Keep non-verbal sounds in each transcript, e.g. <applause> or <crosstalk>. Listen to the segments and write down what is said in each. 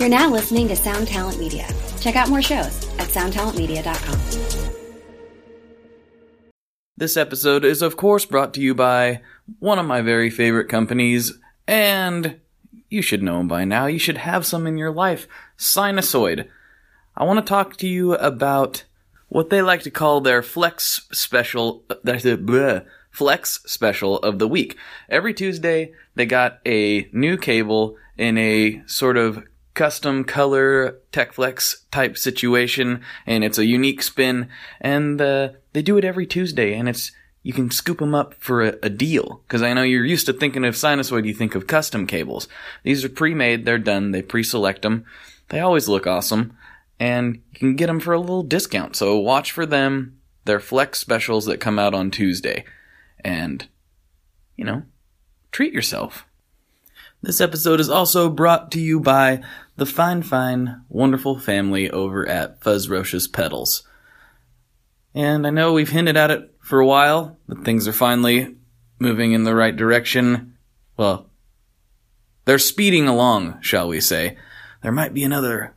You're now listening to Sound Talent Media. Check out more shows at soundtalentmedia.com. This episode is, of course, brought to you by one of my very favorite companies, and you should know them by now. You should have some in your life Sinasoid. I want to talk to you about what they like to call their flex special. Uh, There's a bleh, flex special of the week. Every Tuesday, they got a new cable in a sort of custom color TechFlex type situation, and it's a unique spin, and uh, they do it every Tuesday, and it's you can scoop them up for a, a deal because I know you're used to thinking of Sinasoid, you think of custom cables. These are pre-made, they're done, they pre-select them. They always look awesome, and you can get them for a little discount. So watch for them. They're flex specials that come out on Tuesday, and you know, treat yourself. This episode is also brought to you by the fine, fine, wonderful family over at Fuzzrocious Pedals. And I know we've hinted at it for a while, but things are finally moving in the right direction. Well, they're speeding along, shall we say. There might be another,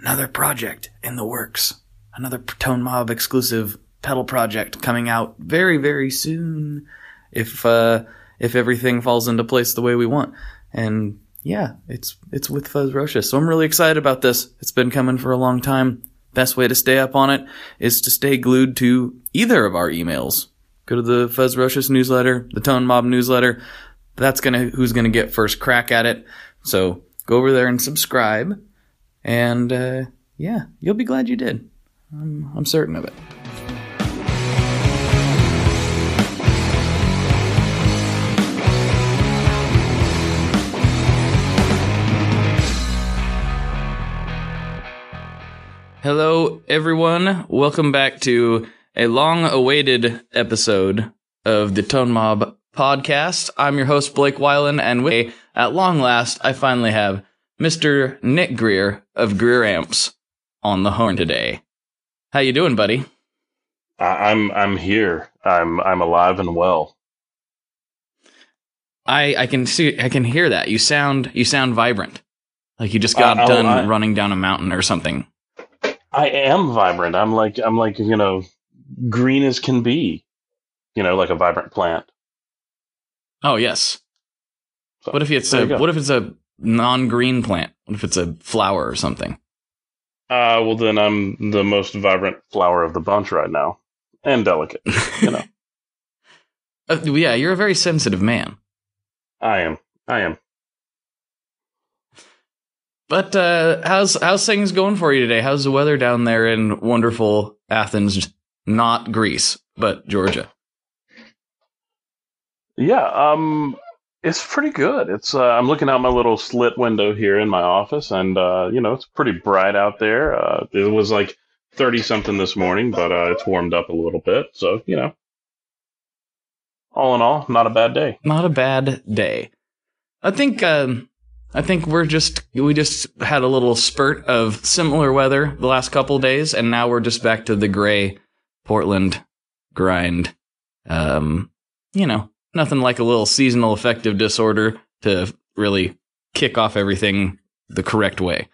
another project in the works. Another Tone Mob exclusive pedal project coming out very, very soon. If, uh, if everything falls into place the way we want. And yeah, it's it's with Fuzzrocious. So I'm really excited about this. It's been coming for a long time. Best way to stay up on it is to stay glued to either of our emails. Go to the Fuzz Fuzzrocious newsletter, the Tone Mob newsletter. That's gonna who's gonna get first crack at it. So go over there and subscribe, and uh, yeah, you'll be glad you did. I'm I'm certain of it. Hello, everyone. Welcome back to a long awaited episode of the Tone Mob podcast. I'm your host, Blake Weiland, and with me, at long last, I finally have Mr. Nick Greer of Greer Amps on the horn today. How you doing, buddy? I- I'm I'm here. I'm I'm alive and well. I I can see I can hear that. You sound you sound vibrant. Like you just got oh, done I- running down a mountain or something. I am vibrant. I'm like I'm like you know green as can be. You know, like a vibrant plant. Oh yes. So, What if it's a what if it's a non-green plant? What if it's a flower or something? Uh, well then I'm the most vibrant flower of the bunch right now, and delicate. <laughs> You know, Uh, yeah, you're a very sensitive man. I am. I am. But uh, how's how's things going for you today? How's the weather down there in wonderful Athens, not Greece, but Georgia? Yeah. Um, it's pretty good. It's uh, I'm looking out my little slit window here in my office, and uh, you know it's pretty bright out there. Uh, it was like thirty something this morning, but uh, it's warmed up a little bit. So you know, all in all, not a bad day. Not a bad day. I think um, I think we're just we just had a little spurt of similar weather the last couple days, and now we're just back to the gray Portland grind. Um, you know, nothing like a little seasonal affective disorder to really kick off everything the correct way.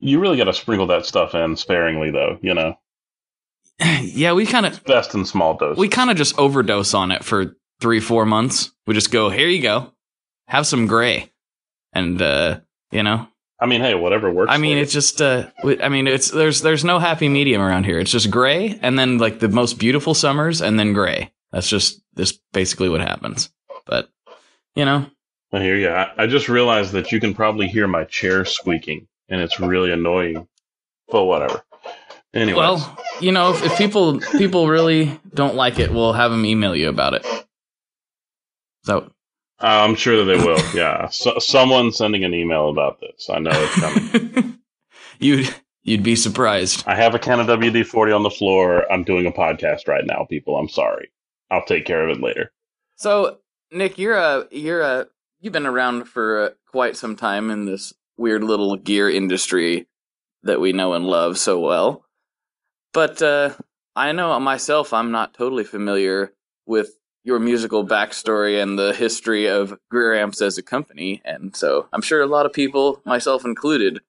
You really got to sprinkle that stuff in sparingly, though. You know, <sighs> yeah, we kind of best in small doses. we kind of just overdose on it for three four months. We just go here you go, have some gray, and uh, you know, I mean, hey, whatever works. I mean, for you. it's just uh, I mean, it's there's there's no happy medium around here. It's just gray, and then like the most beautiful summers, and then gray. That's just this basically what happens. But you know, I hear you. I, I just realized that you can probably hear my chair squeaking, and it's really annoying. But whatever. Anyway, well, you know, if, if people people really don't like it, we'll have them email you about it. So I'm sure that they will. <laughs> Yeah, so, someone sending an email about this. I know it's coming. <laughs> you'd you'd be surprised. I have a can of WD 40 on the floor. I'm doing a podcast right now, people. I'm sorry. I'll take care of it later. So, Nick, you're a you're a you've been around for uh, quite some time in this weird little gear industry that we know and love so well. But uh, I know myself, I'm not totally familiar with your musical backstory and the history of Greer Amps as a company. And so I'm sure a lot of people, myself included,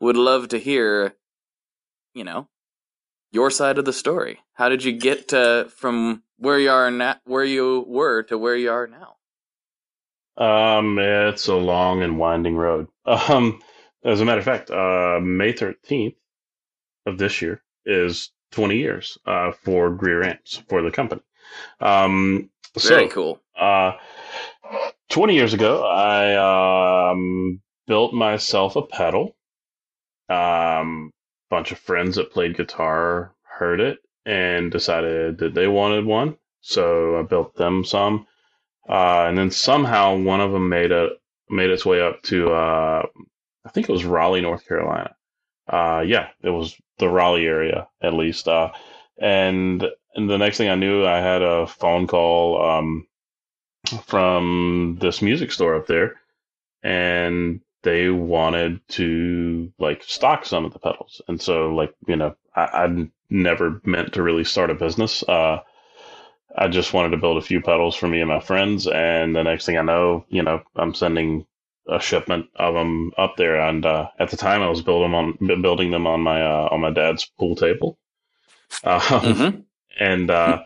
would love to hear, you know, your side of the story. How did you get to, from where you are now, where you were to where you are now? Um, it's a long and winding road. <laughs> Um, as a matter of fact, uh, May 13th of this year is 20 years, uh, for Greer Amps for the company. Um, Very so, cool. uh, 20 years ago, I, um, built myself a pedal. Um, bunch of friends that played guitar heard it and decided that they wanted one. So I built them some. Uh, and then somehow one of them made it made its way up to uh, I think it was Raleigh, North Carolina. Uh, yeah, it was the Raleigh area at least. Uh, and and the next thing I knew, I had a phone call um, from this music store up there, and they wanted to like stock some of the pedals. And so, like you know, I, I never meant to really start a business. Uh, I just wanted to build a few pedals for me and my friends, and the next thing I know, you know, I'm sending a shipment of them up there. And uh, at the time, I was building them on building them on my uh, on my dad's pool table, uh, <laughs> Mm-hmm. And uh,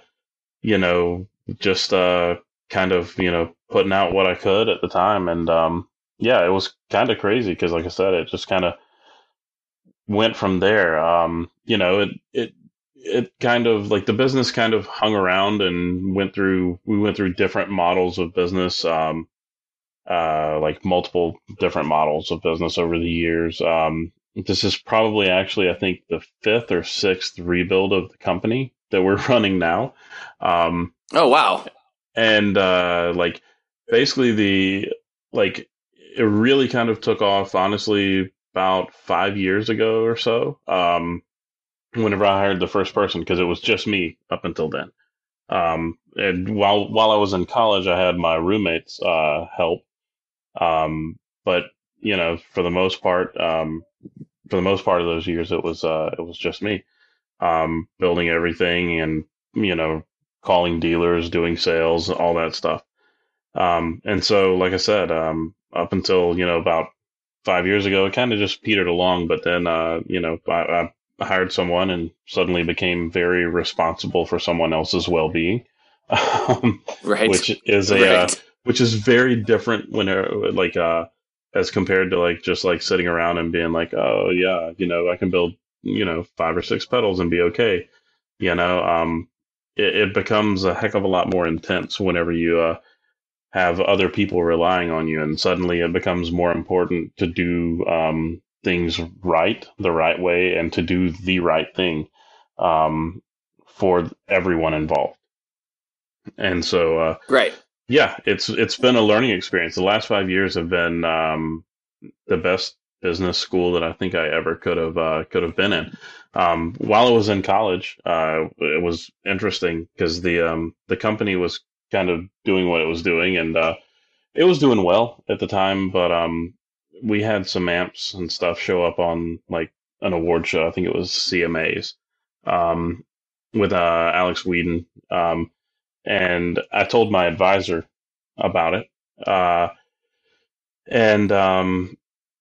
you know, just uh, kind of you know putting out what I could at the time, and um, yeah, it was kind of crazy because, like I said, it just kind of went from there. Um, you know, it it it kind of like the business kind of hung around and went through we went through different models of business um uh like multiple different models of business over the years. Um this is probably actually i think the fifth or sixth rebuild of the company that we're <laughs> running now. Um Oh, wow. and uh like basically the like it really kind of took off honestly about five years ago or so um whenever i hired the first person because it was just me up until then. Um and while while i was in college i had my roommates uh help. Um but you know for the most part um for the most part of those years it was uh it was just me um building everything and you know calling dealers, doing sales, all that stuff. Um, and so, like I said, um, up until you know about five years ago, it kind of just petered along. But then, uh, you know, I, I hired someone and suddenly became very responsible for someone else's well-being, <laughs> um, Right. which is a uh, which is very different when uh, like uh, as compared to like just like sitting around and being like, oh yeah, you know, I can build you know five or six pedals and be okay. You know, um, it, it becomes a heck of a lot more intense whenever you uh, have other people relying on you, and suddenly it becomes more important to do um, things right, the right way, and to do the right thing um, for everyone involved. And so, uh, right. yeah, it's it's been a learning experience. The last five years have been um, the best business school that I think I ever could have uh, could have been in. Um, while I was in college, uh, it was interesting because the um, the company was kind of doing what it was doing, and uh, it was doing well at the time. But um, we had some amps and stuff show up on like an award show. I think it was CMAs um, with uh, Alex Whedon, um, and I told my advisor about it, uh, and um,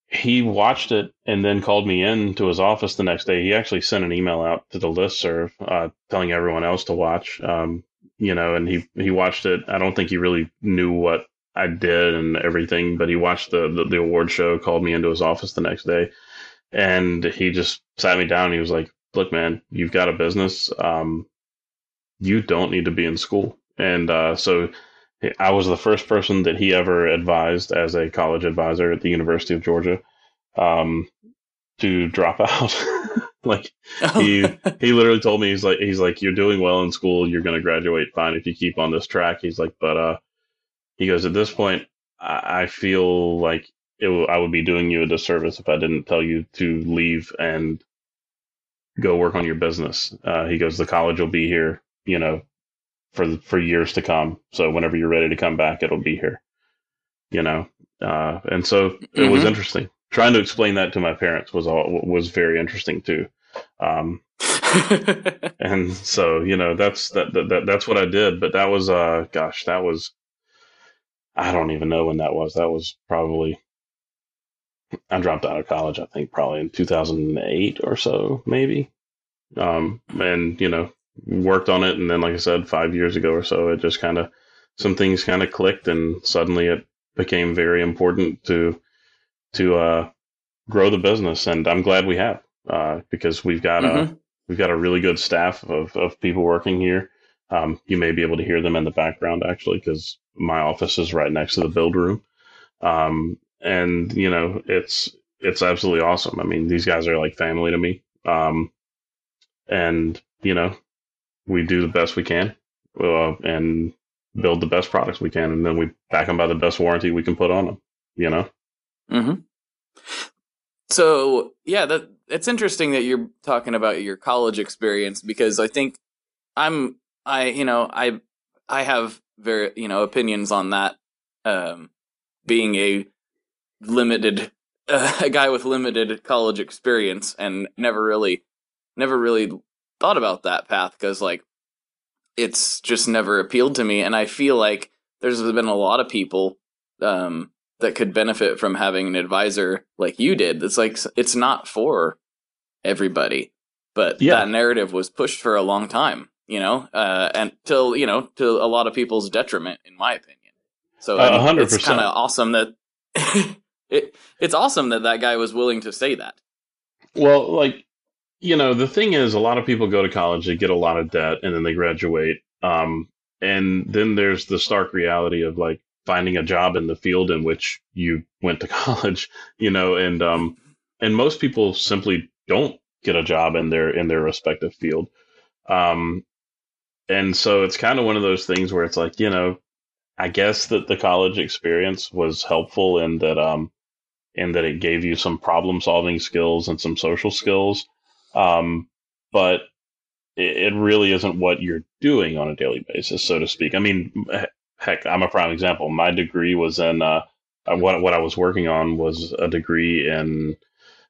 he watched it and then called me in to his office the next day. He actually sent an email out to the listserv uh, telling everyone else to watch. Um, you know, and he he watched it. I don't think he really knew what I did and everything, but he watched the, the the award show, called me into his office the next day, and he just sat me down. he was like, "Look, man, you've got a business. Um, you don't need to be in school." And uh, so I was the first person that he ever advised as a college advisor at the University of Georgia um, to drop <laughs> out. like he he literally told me he's like he's like you're doing well in school, you're going to graduate fine if you keep on this track. He's like, but uh, he goes at this point, I, I feel like it w- I would be doing you a disservice if I didn't tell you to leave and go work on your business. Uh, he goes, the college will be here, you know, for for years to come. So whenever you're ready to come back, it'll be here. You know, uh, and so it was Mhm. interesting. Trying to explain that to my parents was all was very interesting too. Um, <laughs> and so you know that's that, that, that that's what I did. But that was uh, gosh, that was I don't even know when that was. That was probably I dropped out of college. I think probably in 2008 or so, maybe. Um, and you know worked on it, and then like I said, five years ago or so, it just kind of some things kind of clicked, and suddenly it became very important to to uh, grow the business. And I'm glad we have uh, because we've got mm-hmm. a we've got a really good staff of of people working here. Um, you may be able to hear them in the background actually because my office is right next to the build room. Um, and you know it's it's absolutely awesome. I mean, these guys are like family to me. Um, and you know, we do the best we can, uh, and build the best products we can, and then we back them by the best warranty we can put on them. You know. Hmm. So yeah, that it's interesting that you're talking about your college experience because I think I'm I you know I I have very you know opinions on that um, being a limited uh, <laughs> a guy with limited college experience and never really never really thought about that path because like it's just never appealed to me and I feel like there's been a lot of people um, that could benefit from having an advisor like you did. It's like it's not for everybody, but yeah. that narrative was pushed for a long time, you know, uh, and till you know to a lot of people's detriment, in my opinion. So uh, I mean, it's kind of awesome that <laughs> it it's awesome that that guy was willing to say that. Well, like you know, the thing is, a lot of people go to college, they get a lot of debt, and then they graduate. Um, and then there's the stark reality of like finding a job in the field in which you went to <laughs> college, you know, and um, and most people simply don't get a job in their in their respective field. Um, and so it's kind of one of those things where it's like, you know, I guess that the college experience was helpful in that um in that it gave you some problem solving skills and some social skills. Um, but it, it really isn't what you're doing on a daily basis, so to speak. I mean, heck, I'm a prime example. My degree was in uh, uh, what what I was working on was a degree in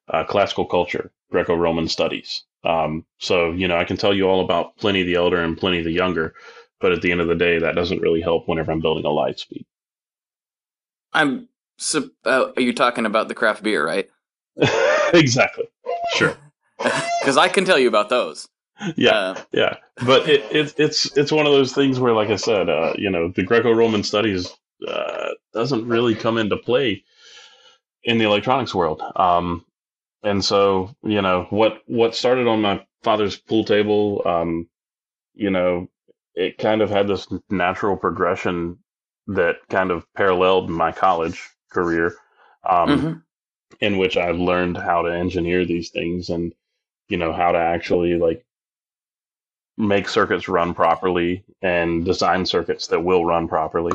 uh, classical culture, Greco-Roman studies. Um, so you know, I can tell you all about Pliny the Elder and Pliny the Younger, but at the end of the day, that doesn't really help whenever I'm building a Lightspeed. I'm. So, uh, are you talking about the craft beer, right? <laughs> exactly. Sure. <laughs> Because I can tell you about those yeah, uh, yeah. But it, it, it's it's one of those things where, like I said, uh, you know, the Greco-Roman studies uh, doesn't really come into play in the electronics world. Um, and so, you know, what what started on my father's pool table, um, you know, it kind of had this natural progression that kind of paralleled my college career, um, mm-hmm. in which I learned how to engineer these things and you know how to actually like make circuits run properly and design circuits that will run properly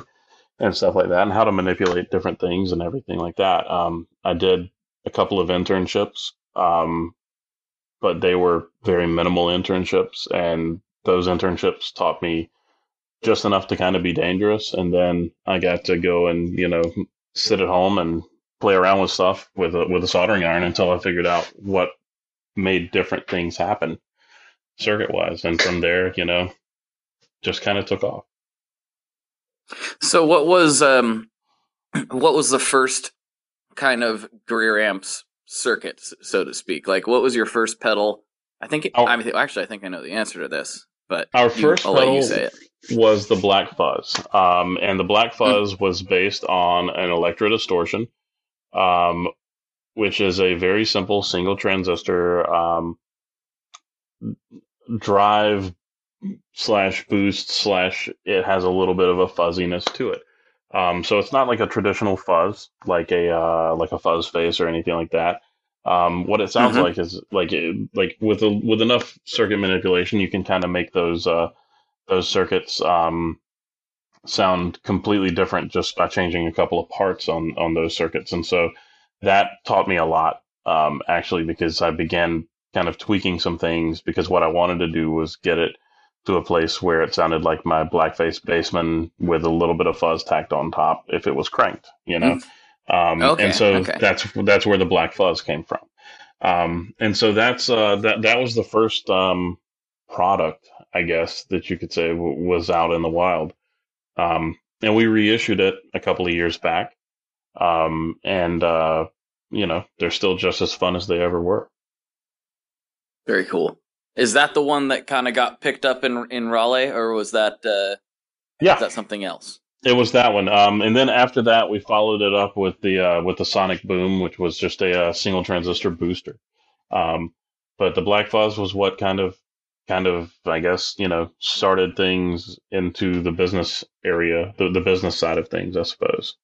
and stuff like that and how to manipulate different things and everything like that. Um, I did a couple of internships, um, but they were very minimal internships and those internships taught me just enough to kind of be dangerous. And then I got to go and, you know, sit at home and play around with stuff with a, with a soldering iron until I figured out what made different things happen circuit wise. And from there, you know, just kind of took off. So what was um what was the first kind of Greer amps circuit, so to speak? Like what was your first pedal? I think it, I mean, actually I think I know the answer to this, but our you, first I'll pedal was the Black Fuzz. Um, and the Black hmm. Fuzz mm. was based on an Electra distortion. Um, which is a very simple single transistor um, drive slash boost slash it has a little bit of a fuzziness to it. Um, so it's not like a traditional fuzz, like a uh, like a fuzz face or anything like that. Um, what it sounds mm-hmm. like is like it, like with a, with enough circuit manipulation, you can kind of make those uh, those circuits um, sound completely different just by changing a couple of parts on on those circuits. And so that taught me a lot um, actually because I began kind of tweaking some things because what I wanted to do was get it to a place where it sounded like my blackface bassman with a little bit of fuzz tacked on top if it was cranked, you know. Mm. Um, okay, and so okay. that's that's where the black fuzz came from. Um, and so that's uh, that that was the first um, product, I guess, that you could say w- was out in the wild. Um, and we reissued it a couple of years back. Um, and uh, you know they're still just as fun as they ever were. Very cool. Is that the one that kind of got picked up in in Raleigh, or was that uh, Yeah, is that something else? It was that one, um, and then after that, we followed it up with the uh, with the Sonic Boom, which was just a, uh single transistor booster. Um, but the Black Fuzz was what kind of kind of I guess you know started things into the business area, the the business side of things, I suppose.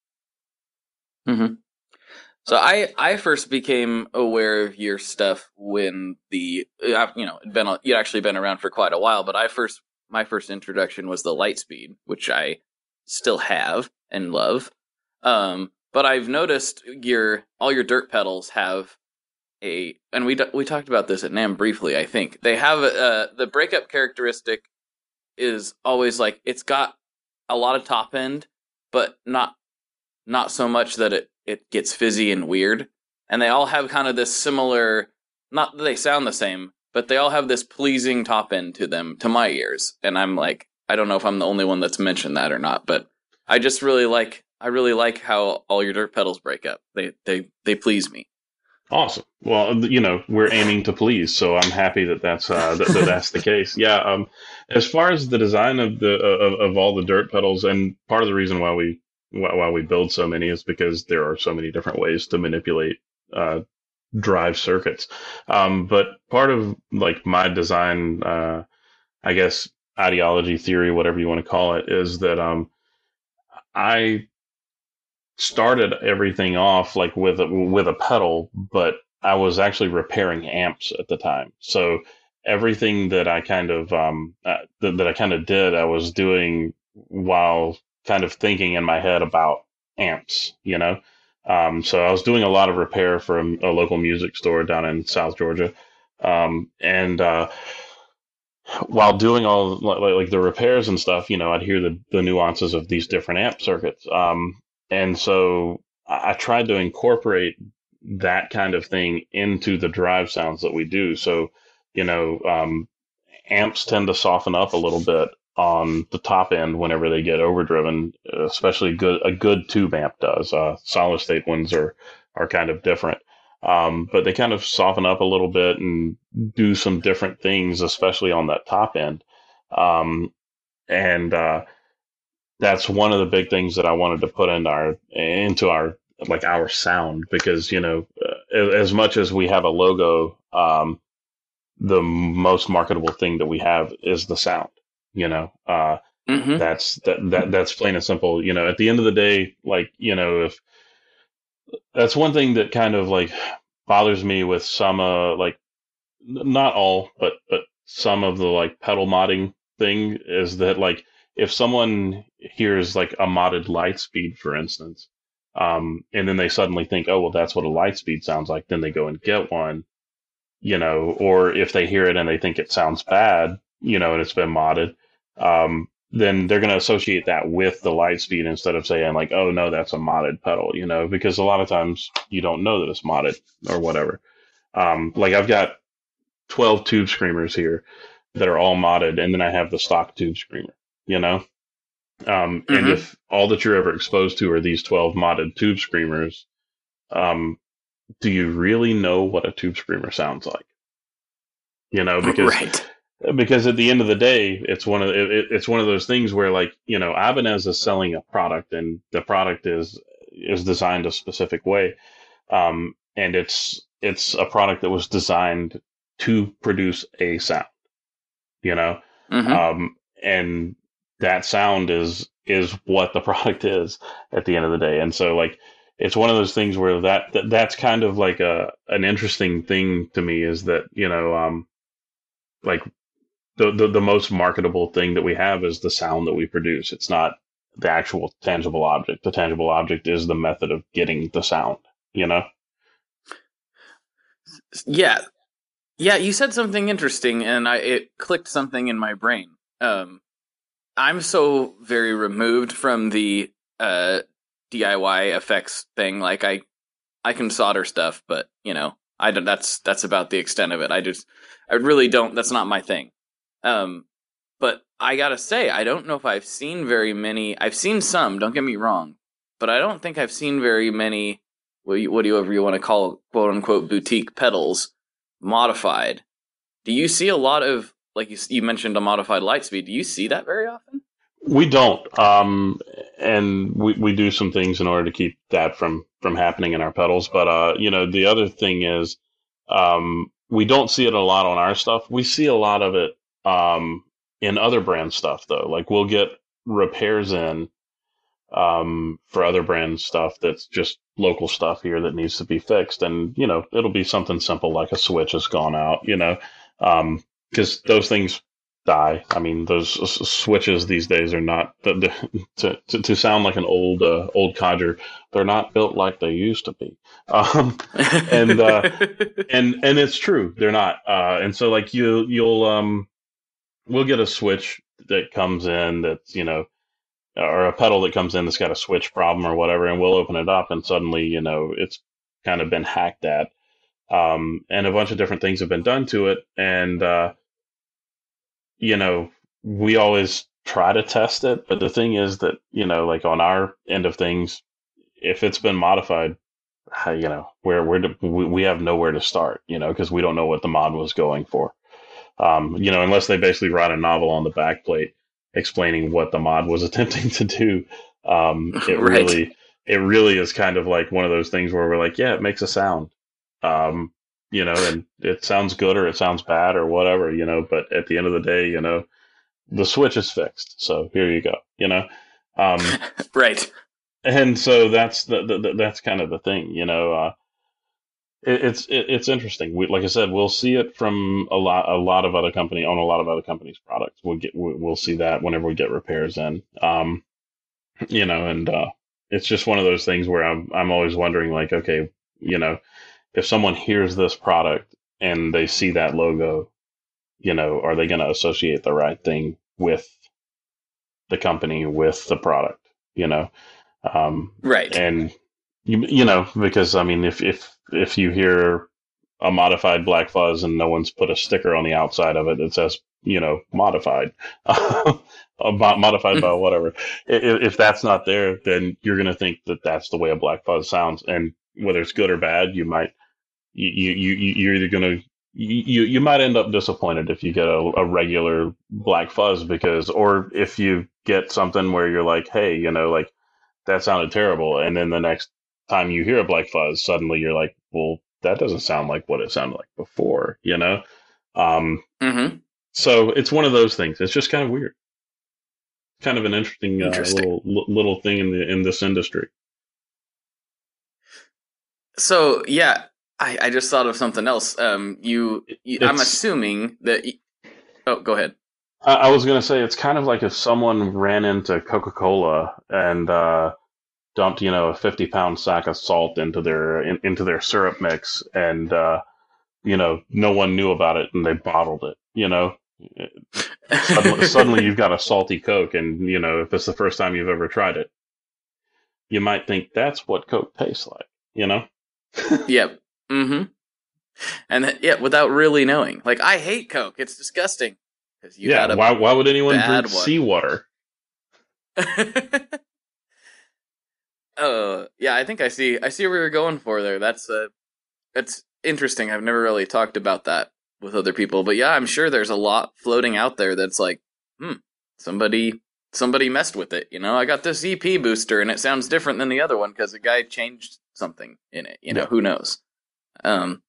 Mm-hmm. So I I first became aware of your stuff when the uh, you know it'd been a- you'd actually been around for quite a while, but I first my first introduction was the Lightspeed, which I still have and love. Um, but I've noticed your all your dirt pedals have a and we d- we talked about this at NAMM briefly. I think they have uh, the breakup characteristic is always like it's got a lot of top end, but not not so much that it it gets fizzy and weird. And they all have kind of this similar, not that they sound the same, but they all have this pleasing top end to them to my ears. And I'm like, I don't know if I'm the only one that's mentioned that or not, but I just really like I really like how all your dirt pedals break up. They they they please me. Awesome. Well, you know, we're aiming to please, so I'm happy that that's uh, that, that that's the case. Yeah. Um, as far as the design of the of, of all the dirt pedals, and part of the reason why we why, we build so many is because there are so many different ways to manipulate uh, drive circuits. Um, but part of like my design, uh, I guess ideology theory, whatever you want to call it, is that um, I started everything off like with a, with a pedal, but I was actually repairing amps at the time. So everything that I kind of um, uh, that, that I kind of did, I was doing while kind of thinking in my head about amps, you know. Um, so I was doing a lot of repair for a, a local music store down in South Georgia, um, and uh, while doing all like, like the repairs and stuff, you know, I'd hear the the nuances of these different amp circuits. Um, and so I, I tried to incorporate that kind of thing into the drive sounds that we do. So, you know, um, amps tend to soften up a little bit on the top end whenever they get overdriven, especially good a good tube amp does. Uh, solid state ones are are kind of different. Um, but they kind of soften up a little bit and do some different things, especially on that top end. Um, and uh, that's one of the big things that I wanted to put into our into our like our sound because you know uh, as much as we have a logo, um, the most marketable thing that we have is the sound. You know, uh, Mm-hmm. that's that, that that's plain and simple. You know, at the end of the day, like you know, if that's one thing that kind of like bothers me with some uh like not all, but but some of the like pedal modding thing is that like if someone hears like a modded Lightspeed, for instance, um, and then they suddenly think, oh well, that's what a Lightspeed sounds like, then they go and get one, you know, or if they hear it and they think it sounds bad, you know, and it's been modded, um, then they're going to associate that with the Lightspeed instead of saying like, oh no, that's a modded pedal, you know, because a lot of times you don't know that it's modded or whatever. Um, like I've got 12 tube screamers here that are all modded, and then I have the stock tube screamer, you know? Um, and Mhm. if all that you're ever exposed to are these 12 modded tube screamers, um, do you really know what a tube screamer sounds like? You know, because right. Because at the end of the day, it's one of it, it- it's one of those things where like you know Ibanez is selling a product and the product is is designed a specific way, um, and it's it's a product that was designed to produce a sound, you know, Mhm. um, and that sound is is what the <laughs> product is at the end of the day, and so like it's one of those things where that, that that's kind of like a an interesting thing to me is that you know um like the, the the most marketable thing that we have is the sound that we produce. It's not the actual tangible object. The tangible object is the method of getting the sound. You know. Yeah. Yeah, you said something interesting and I it clicked something in my brain. Um I'm so very removed from the uh DIY effects thing like I I can solder stuff, but you know, I don't, that's that's about the extent of it. I just I really don't. That's not my thing. Um, but I gotta say, I don't know if I've seen very many. I've seen some. Don't get me wrong, but I don't think I've seen very many. What do you, want to call quote unquote boutique pedals modified? Do you see a lot of like you, you mentioned a modified Lightspeed? Do you see that very often? We don't, um, and we, we do some things in order to keep that from from happening in our pedals. But uh, you know, the other thing is, um, we don't see it a lot on our stuff. We see a lot of it um, in other brand stuff, though. Like we'll get repairs in um, for other brand stuff that's just local stuff here that needs to be fixed, and you know, it'll be something simple like a switch has gone out, you know, because um, those things die. I mean, those switches these days are not <laughs> to to, to sound like an old uh, old codger. They're not built like they used to be, <laughs> um, and uh, <laughs> and and it's true. They're not. Uh, and so like you you'll um we'll get a switch that comes in that's you know or a pedal that comes in that's got a switch problem or whatever, and we'll open it up and suddenly you know it's kind of been hacked at. Um, and a bunch of different things have been done to it, and uh, you know, we always try to test it, but the thing is that, you know, like on our end of things, if it's been modified, you know, where we, we have nowhere to start, you know, because we don't know what the mod was going for. Um, you know, unless they basically write a novel on the backplate explaining what the mod was <laughs> attempting to do. Um, <laughs> it right. really, it really is kind of like one of those things where we're like, yeah, it makes a sound. Um, you know, and it sounds good or it sounds bad or whatever, you know, but at the end of the day, you know, the switch is fixed. So here you go, you know. Um, <laughs> right. And so that's the, the, that's kind of the thing, you know. Uh, it, it's it, it's interesting. We, like I said, we'll see it from a lot a lot of other company on a lot of other companies' products. We'll get we'll see that whenever we get repairs in. Um, you know, and uh, it's just one of those things where I'm I'm always wondering, like, okay, you know, if someone hears this product and they see that logo, you know, are they going to associate the right thing with the company, with the product, you know? Um, right. And you, you know, because I mean, if, if, if you hear a modified black fuzz and no one's put a sticker on the outside of it that says, you know, modified, <laughs> modified by <laughs> whatever. If, if that's not there, then you're going to think that that's the way a black fuzz sounds. And whether it's good or bad, you might you you you're either gonna you you might end up disappointed if you get a, a regular black fuzz because or if you get something where you're like hey you know like that sounded terrible and then the next time you hear a black fuzz suddenly you're like well that doesn't sound like what it sounded like before you know um mm-hmm. so it's one of those things it's just kind of weird kind of an interesting, uh, interesting. Uh, little little thing in the in this industry so yeah I, I just thought of something else. Um, you, you I'm assuming that. You, oh, go ahead. I, I was going to say it's kind of like if someone ran into Coca Cola and uh, dumped, you know, a 50 pound sack of salt into their in, into their syrup mix, and uh, you know, no one knew about it, and they bottled it. You know, suddenly, <laughs> suddenly you've got a salty Coke, and you know, if it's the first time you've ever tried it, you might think that's what Coke tastes like. You know. <laughs> yep. Mm-hmm. And yeah, without really knowing. Like I hate Coke. It's disgusting. You yeah. why? Why would anyone drink one. seawater? <laughs> uh, yeah. I think I see. I see where you're going for there. That's uh, that's interesting. I've never really talked about that with other people, but yeah, I'm sure there's a lot floating out there that's like, hmm, somebody somebody messed with it. You know, I got this EP booster and it sounds different than the other one because the guy changed something in it. You know, yeah. who knows? Um,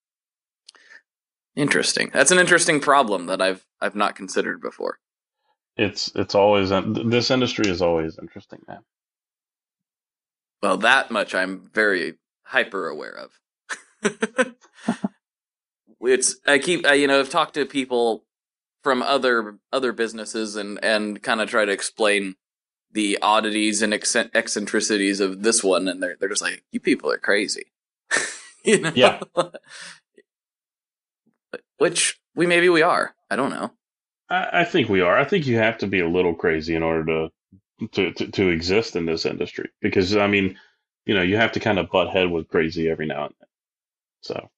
interesting. That's an interesting problem that I've I've not considered before. It's it's always this industry is always interesting, man. Well, that much I'm very hyper aware of. <laughs> it's I keep I, you know I've talked to people from other other businesses and and kind of try to explain the oddities and eccentricities of this one, and they're they're just like, you people are crazy. <laughs> you know? Yeah. <laughs> Which we maybe we are. I don't know. I, I, think we are. I think you have to be a little crazy in order to, to to to exist in this industry because I mean, you know, you have to kind of butt head with crazy every now and then. So.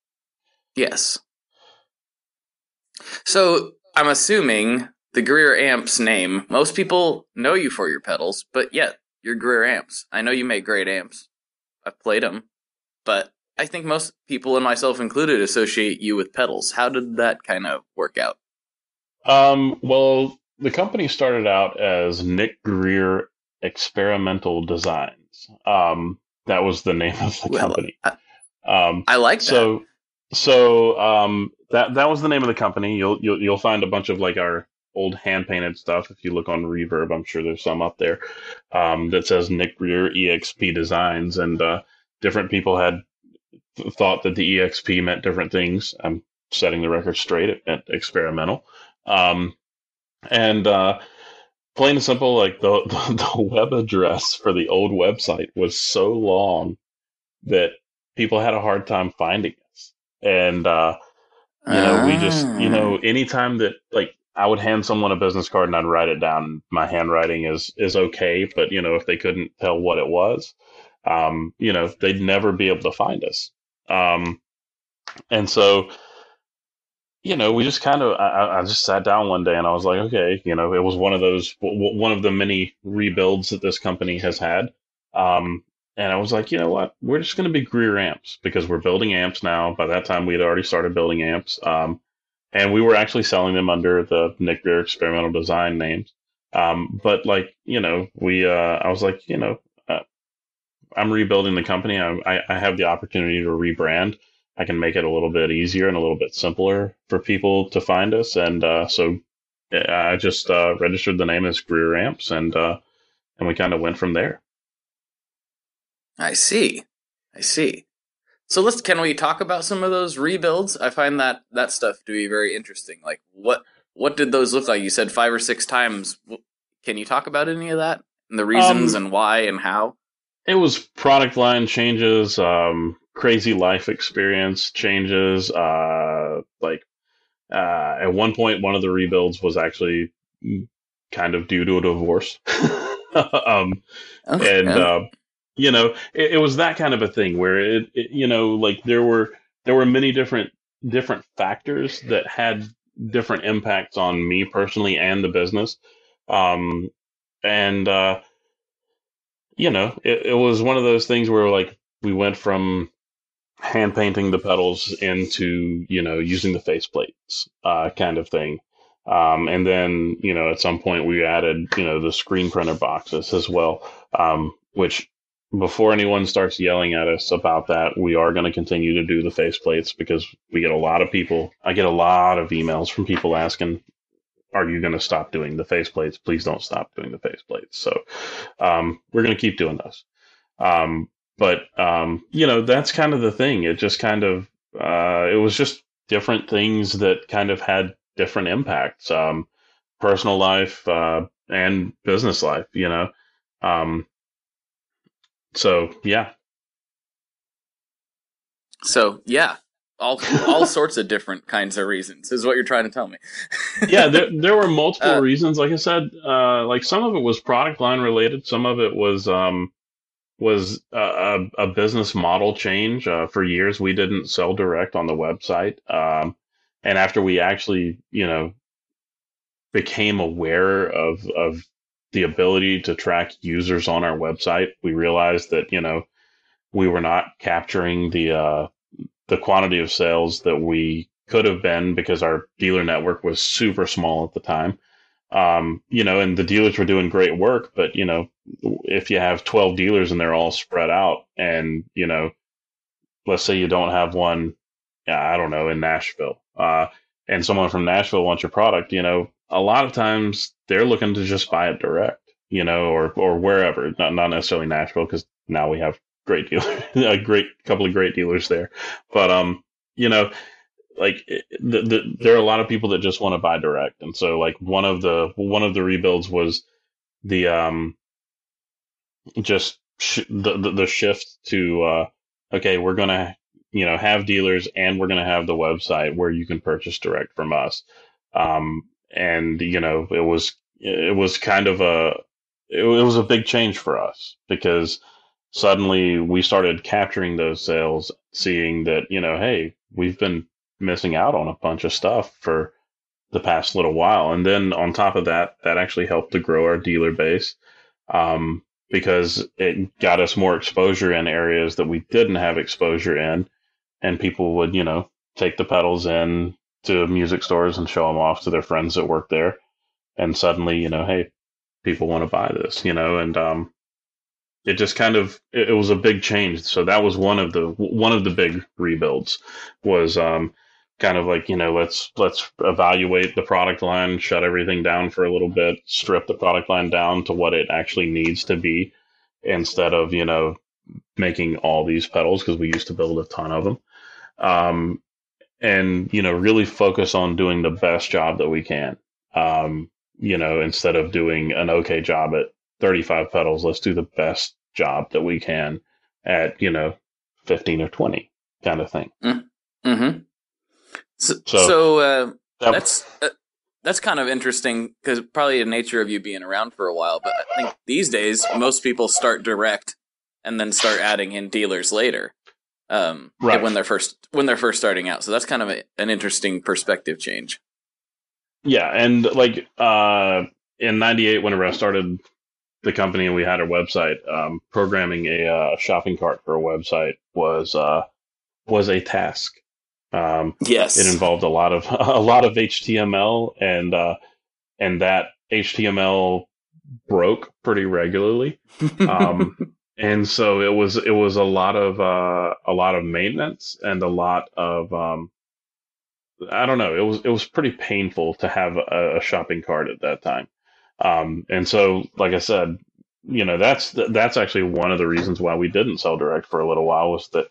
Yes. So I'm assuming the Greer amps name. Most people know you for your pedals, but yet you're Greer amps. I know you make great amps. I've played them, but I think most people, and myself included, associate you with pedals. How did that kind of work out? Um, well, the company started out as Nick Greer Experimental Designs. Um, that was the name of the Well, company. I- Um, I like that. so so um, that that was the name of the company. You'll you'll you'll find a bunch of like our old hand painted stuff. If you look on Reverb, I'm sure there's some up there um, that says Nick Greer EXP Designs, and uh, different people had th- thought that the EXP meant different things. I'm setting the record straight. It meant experimental, um, and uh, plain and simple, like the, the <laughs> the web address for the old website was so long that people had a hard time finding us. And uh, you know, we just you Ah. know, anytime that like I would hand someone a business card and I'd write it down. My handwriting is is okay, but you know, if they couldn't tell what it was, um, you know, they'd never be able to find us. Um, and so, you know, we just kind of, I, I- just sat down one day and I was like, okay, you know, it was one of those, one of the many rebuilds that this company has had. Um, and I was like, you know what? We're just going to be Greer amps because we're building amps now. By that time, we had already started building amps. Um, and we were actually selling them under the Nick Greer experimental design names. Um, but like, you know, we, uh, I was like, you know, uh, I'm rebuilding the company. I, I, I have the opportunity to rebrand. I can make it a little bit easier and a little bit simpler for people to find us. And uh, so I just uh, registered the name as Greer Amps, and uh, and we kind of went from there. I see. I see. So let's can we talk about some of those rebuilds? I find that that stuff to be very interesting. Like what what did those look like? You said five or six times. Can you talk about any of that and the reasons Um, and why and how? It was product line changes, um, crazy life experience changes. Uh, like uh, at one point, one of the rebuilds was actually kind of due to a divorce. <laughs> um, Okay. and uh, you know it, it was that kind of a thing where it, it you know like there were there were many different different factors that had different impacts on me personally and the business um and uh you know it, it was one of those things where like we went from hand painting the pedals into you know using the faceplates uh kind of thing um and then you know at some point we added you know the screen printer boxes as well um which before anyone starts yelling at us about that, we are going to continue to do the face plates because we get a lot of people. I get a lot of emails from people asking, "Are you going to stop doing the face plates Please don't stop doing the face plates So um, we're going to keep doing those. Um, but um, you know, that's kind of the thing. It just kind of uh, it was just different things that kind of had different impacts, um, personal life uh, and business life. You know. Um, so yeah, So yeah, all all sorts of different kinds of reasons is what you're trying to tell me. <laughs> yeah, there there were multiple Uh, reasons. Like I said, uh, like some of it was product line related. Some of it was um, was a, a, business model change. Uh, for years, we didn't sell direct on the website, um, and after we actually, you know, became aware of of the ability to track users on our website, we realized that you know we were not capturing the uh, the quantity of sales that we could have been because our dealer network was super small at the time. Um, you know, and the dealers were doing great work, but you know, if you have 12 dealers and they're all spread out and, you know, let's say you don't have one, I don't know, in Nashville, uh, and someone from Nashville wants your product, you know, a lot of times they're looking to just buy it direct, you know, or, or wherever, not, not necessarily Nashville, because now we have great dealers, <laughs> a great couple of great dealers there. But, um, you know, like the, the, there are a lot of people that just want to buy direct. And so like one of the, one of the rebuilds was the, um, just sh- the, the, the shift to, uh, okay, we're to, you know, have dealers and we're to have the website where you can purchase direct from us. Um, and you know, it was, it was kind of a, it, it was a big change for us because suddenly we started capturing those sales, seeing that, you know, hey, we've been missing out on a bunch of stuff for the past little while. And then on top of that, that actually helped to grow our dealer base um, because it got us more exposure in areas that we didn't have exposure in. And people would, you know, take the pedals in to music stores and show them off to their friends that work there. And suddenly, you know, hey, people want to buy this, you know, and um, it just kind of it, it, was a big change. So that was one of the one of the big rebuilds was um, kind of like you know let's let's evaluate the product line, shut everything down for a little bit, strip the product line down to what it actually needs to be, instead of you know making all these pedals because we used to build a ton of them. Um, and you know really focus on doing the best job that we can um, you know instead of doing an okay job at 35 pedals let's do the best job that we can at you know 15 or 20 kind of thing mm-hmm. So, so, so uh, that, that's uh, that's kind of interesting because probably the nature of you being around for a while but i think these days most people start direct and then start adding in dealers later um, right. when they're first when they're first starting out. So that's kind of a, an interesting perspective change. Yeah, and like uh, in '98, whenever I started the company and we had our website, um, programming a uh, shopping cart for a website was uh, was a task. Um, yes, it involved a lot of <laughs> a lot of HTML and uh, and that HTML broke pretty regularly. Um, <laughs> and so it was it was a lot of uh, a lot of maintenance and a lot of um, I don't know it was it was pretty painful to have a, a shopping cart at that time, um, and so like I said, you know that's that's actually one of the reasons why we didn't sell direct for a little while was that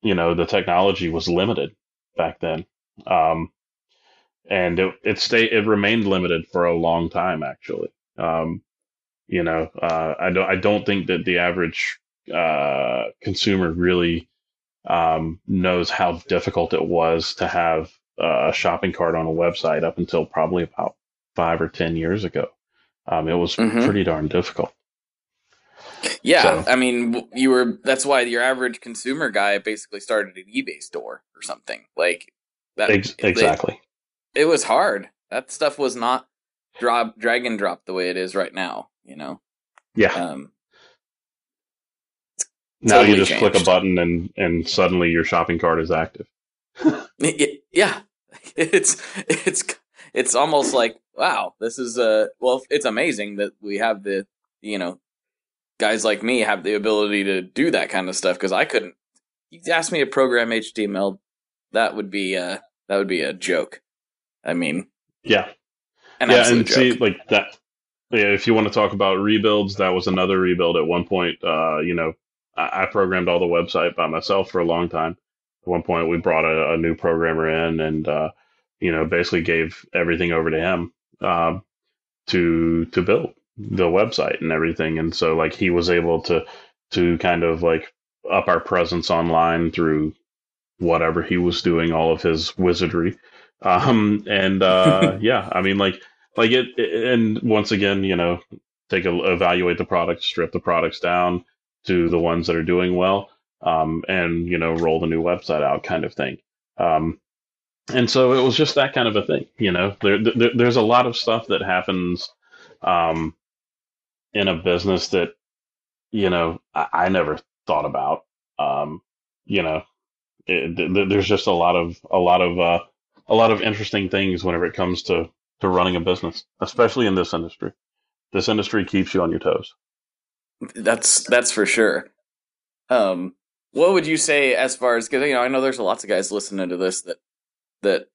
you know the technology was limited back then, um, and it it stayed it remained limited for a long time actually. Um, you know, uh, I don't I don't think that the average uh, consumer really um, knows how difficult it was to have a shopping cart on a website up until probably about five or ten years ago. Um, it was mm-hmm. pretty darn difficult. Yeah, so. I mean, you were. That's why your average consumer guy basically started an eBay store or something like that. Ex- exactly. It, it was hard. That stuff was not drop drag and drop the way it is right now you know? Yeah. Um, now totally you just changed. click a button and, and suddenly your shopping cart is active. <laughs> yeah. <laughs> It's, it's, it's almost like, wow, this is, a well, it's amazing that we have the, you know, guys like me have the ability to do that kind of stuff because I couldn't. You ask me to program HTML, that would be, uh, that would be a joke. I mean, yeah, yeah, and joke. see, like that yeah, if you want to talk about rebuilds, that was another rebuild at one point. Uh, you know, I, I, programmed all the website by myself for a long time. At one point, we brought a, a new programmer in and, uh, you know, basically gave everything over to him um, to to build the website and everything. And so, like, he was able to to kind of like up our presence online through whatever he was doing, all of his wizardry. <laughs> Um, and uh, <laughs> yeah, I mean, like like it, it, and once again you know take a evaluate the products strip the products down to the ones that are doing well um, and you know roll the new website out kind of thing um, and so it was just that kind of a thing you know there, there there's a lot of stuff that happens um, in a business that you know I, I never thought about um, you know it, th- there's just a lot of a lot of uh, a lot of interesting things whenever it comes to to running a business, especially in this industry. This industry keeps you on your toes. That's that's for sure. Um, what would you say as far as because you know I know there's lots of guys listening to this that that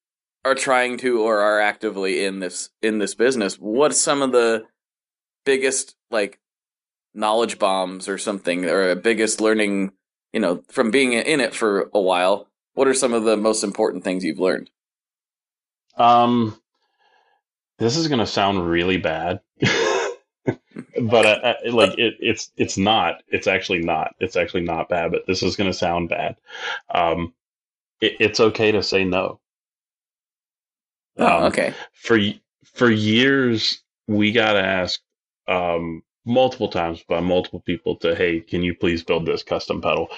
are trying to or are actively in this in this business. What's some of the biggest like knowledge bombs or something or biggest learning you know from being in it for a while? What are some of the most important things you've learned? Um, this is going to sound really bad. <laughs> but uh, uh, like it, it's it's not. It's actually not. It's actually not bad. But this is going to sound bad. Um, it, it's okay to say no. Oh, um, okay. For for years, we got asked um, multiple times by multiple people to, "Hey, can you please build this custom pedal?"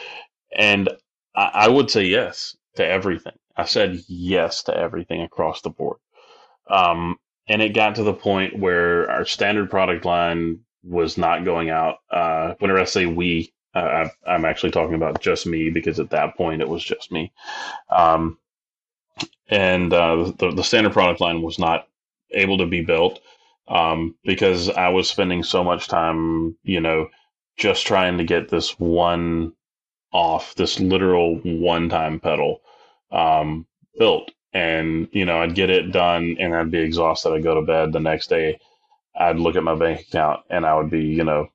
And I, I would say yes, to everything. I said yes to everything across the board. Um, and it got to the point where our standard product line was not going out. Uh, whenever I say we, uh, I, am actually talking about just me because at that point it was just me. Um, and uh, the, the standard product line was not able to be built um, because I was spending so much time, you know, just trying to get this one off, this literal one time pedal um, built. And, you know, I'd get it done and I'd be exhausted. I'd go to bed the next day. I'd look at my bank account and I would be, you know,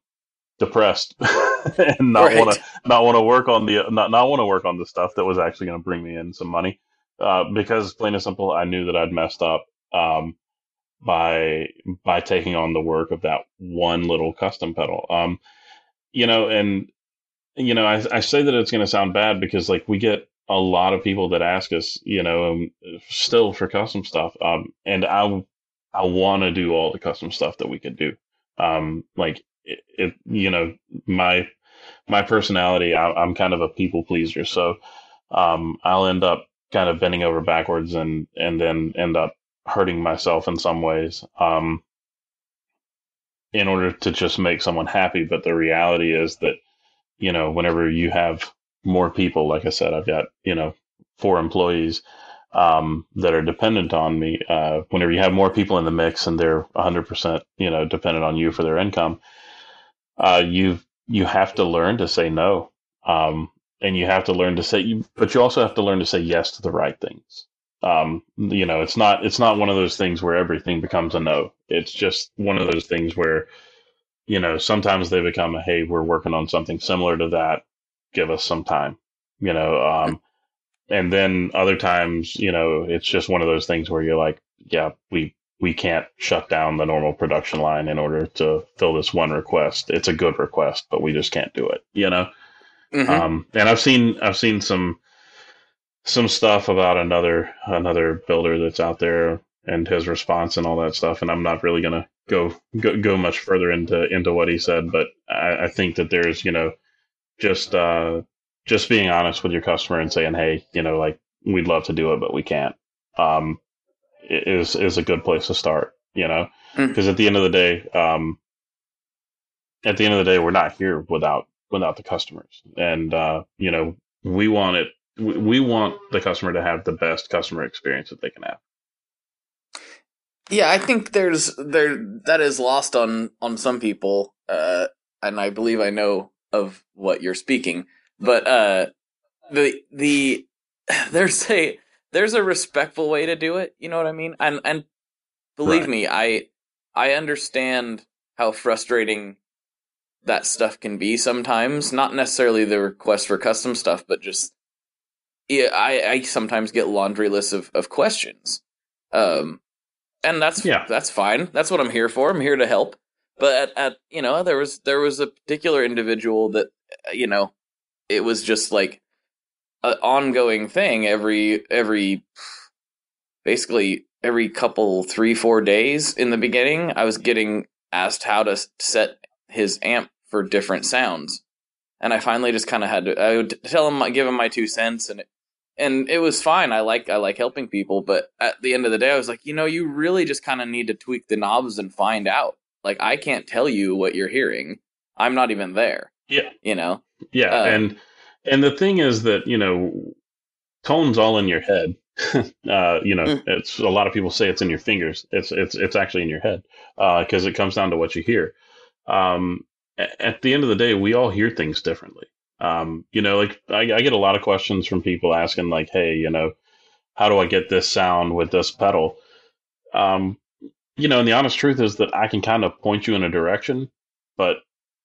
depressed <laughs> and not right. want to not want to work on the not not want to work on the stuff that was actually going to bring me in some money uh, because plain and simple I knew that I'd messed up um, by by taking on the work of that one little custom pedal. Um, you know and you know I, I say that it's going to sound bad because like we get a lot of people that ask us you know um, still for custom stuff um, and I I want to do all the custom stuff that we could do. Um, like it, it, you know my my personality I, am kind of a people pleaser. So um, i'll end up kind of bending over backwards and and then end up hurting myself in some ways um, in order to just make someone happy but the reality is that you know whenever you have more people like i said i've got you know four employees um, that are dependent on me uh, whenever you have more people in the mix and they're 100% you know dependent on you for their income uh, you you have to learn to say no, um, and you have to learn to say, you, but you also have to learn to say yes to the right things. Um, you know, it's not it's not one of those things where everything becomes a no. It's just one of those things where, you know, sometimes they become a hey, we're working on something similar to that. Give us some time. You know, um, and then other times, you know, it's just one of those things where you're like, yeah, we we can't shut down the normal production line in order to fill this one request. It's a good request, but we just can't do it, you know? Mm-hmm. Um, and I've seen, I've seen some, some stuff about another, another builder that's out there and his response and all that stuff. And I'm not really going to go, go, go much further into, into what he said, but I, I think that there's, you know, just, uh, just being honest with your customer and saying, Hey, you know, like we'd love to do it, but we can't. Um, is is a good place to start. You know, because mm. at the end of the day, um, at the end of the day, we're not here without without the customers, and uh, you know, we want it. We, want the customer to have the best customer experience that they can have. Yeah, I think there's there that is lost on on some people, uh, and I believe I know of what you're speaking. But uh, the the <sighs> there's a there's a respectful way to do it. You know what I mean? And and believe right. me, I I understand how frustrating that stuff can be sometimes. Not necessarily the request for custom stuff, but just I, I sometimes get laundry lists of, of questions. Um and that's yeah. that's fine. That's what I'm here for. I'm here to help. But at, at you know, there was there was a particular individual that you know, it was just like an ongoing thing every every basically every couple three four days in the beginning i was getting asked how to set his amp for different sounds and i finally just kind of had to i would tell him give him my two cents and it, and it was fine i like i like helping people but at the end of the day i was like you know you really just kind of need to tweak the knobs and find out like i can't tell you what you're hearing i'm not even there yeah you know yeah uh, and and the thing is that, you know, tone's all in your head. <laughs> uh, you know, mm. it's a lot of people say it's in your fingers. It's it's it's actually in your head because uh, it comes down to what you hear. Um, at the end of the day, we all hear things differently. Um, you know, like I, I get a lot of questions from people asking, like, "Hey, you know, how do I get this sound with this pedal?" Um, you know, and the honest truth is that I can kind of point you in a direction, but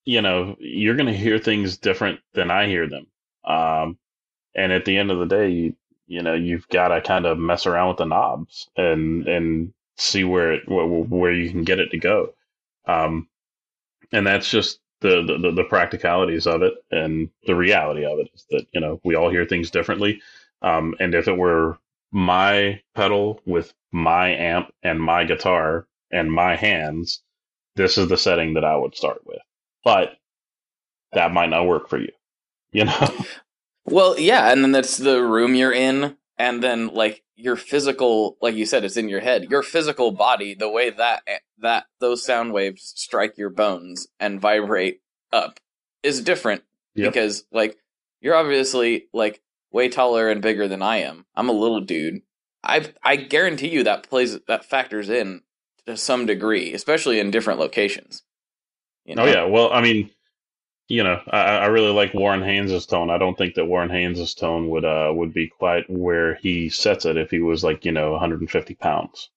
you know, you're going to hear things different than I hear them. Um, and at the end of the day, you, you know, you've got to kind of mess around with the knobs and, and see where it, where you can get it to go. Um, and that's just the, the, the practicalities of it. And the reality of it is that, you know, we all hear things differently. Um, and if it were my pedal with my amp and my guitar and my hands, this is the setting that I would start with. But that might not work for you you know Well, yeah, and then that's the room you're in, and then like your physical, like you said, it's in your head. Your physical body, the way that eh, that those sound waves strike your bones and vibrate up, is different Yep. because like you're obviously like way taller and bigger than I am. I'm a little dude. I I guarantee you that plays that factors in to some degree, especially in different locations. You oh, know? Oh yeah, well, I mean, you know, I, I really like Warren Haynes' tone. I don't think that Warren Haynes' tone would uh would be quite where he sets it if he was like you know 150 pounds.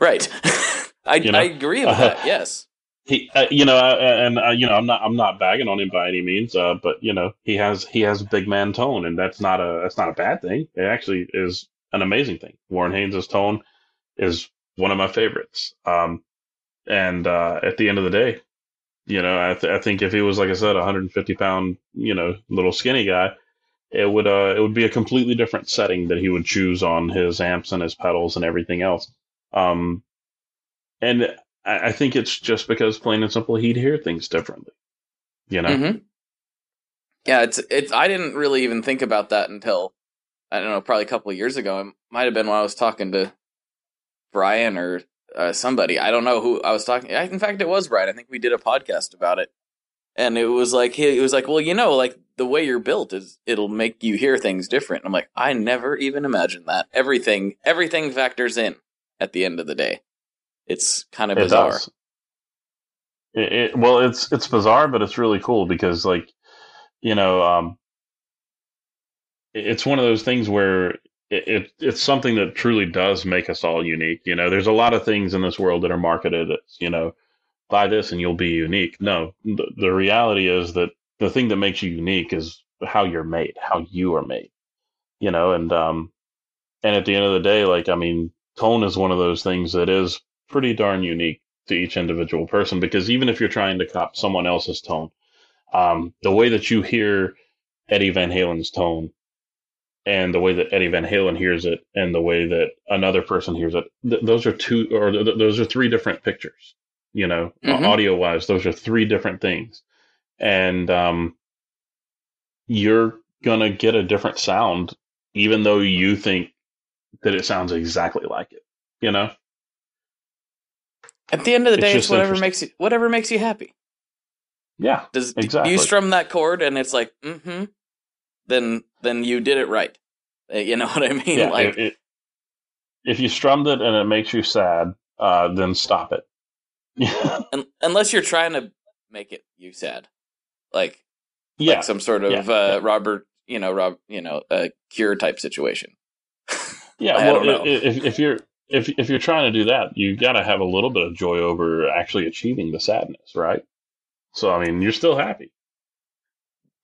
right. <laughs> I You know? I agree with that. <laughs> Yes. He, uh, you know, uh, and uh, you know, I'm not I'm not bagging on him by any means, uh, but you know, he has he has big man tone, and that's not a that's not a bad thing. It actually is an amazing thing. Warren Haynes' tone is one of my favorites. Um, and uh, at the end of the day, you know, I, th- I think if he was like I said, a 150 pound, you know, little skinny guy, it would uh, it would be a completely different setting that he would choose on his amps and his pedals and everything else. Um, and I, I think it's just because plain and simple he'd hear things differently. You know, hmm Yeah, it's it's. I didn't really even think about that until I don't know, probably a couple of years ago. It might have been when I was talking to Brian or uh, somebody. I don't know who I was talking. I- In fact, it was Brian. I think we did a podcast about it, and it was like he it was like, well, you know, like the way you're built is it'll make you hear things different. I'm like, I never even imagined that. Everything everything factors in at the end of the day. It's kind of it bizarre. does. It, it, well, it's it's bizarre, but it's really cool because, like, you know, um, it's one of those things where it, it it's something that truly does make us all unique. You know, there's a lot of things in this world that are marketed you know, buy this and you'll be unique. No, the, the reality is that the thing that makes you unique is how you're made, how you are made. You know, and um, and at the end of the day, like, I mean, tone is one of those things that is pretty darn unique to each individual person because even if you're trying to cop someone else's tone, um, the way that you hear Eddie Van Halen's tone and the way that Eddie Van Halen hears it and the way that another person hears it, th- those are two or th- those are three different pictures. You know, Mhm. audio wise, those are three different things, and um, you're gonna get a different sound even though you think that it sounds exactly like it. You know. At the end of the It's day, it's whatever makes you whatever makes you happy. Yeah. Does do Exactly. you strum that chord and it's like, mm-hmm, then then you did it right. Uh, You know <laughs> what I mean? Yeah. like it, it, if you strummed it and it makes you sad, uh, then stop it. <laughs> un- unless you're trying to make it you sad, like Yeah. like some sort of Yeah, uh, yeah. Robert, you know, Rob, you know, a cure type situation. <laughs> Yeah. I Well, don't know. i- if, if you're if if you're trying to do that, you got to have a little bit of joy over actually achieving the sadness, right? So I mean, you're still happy.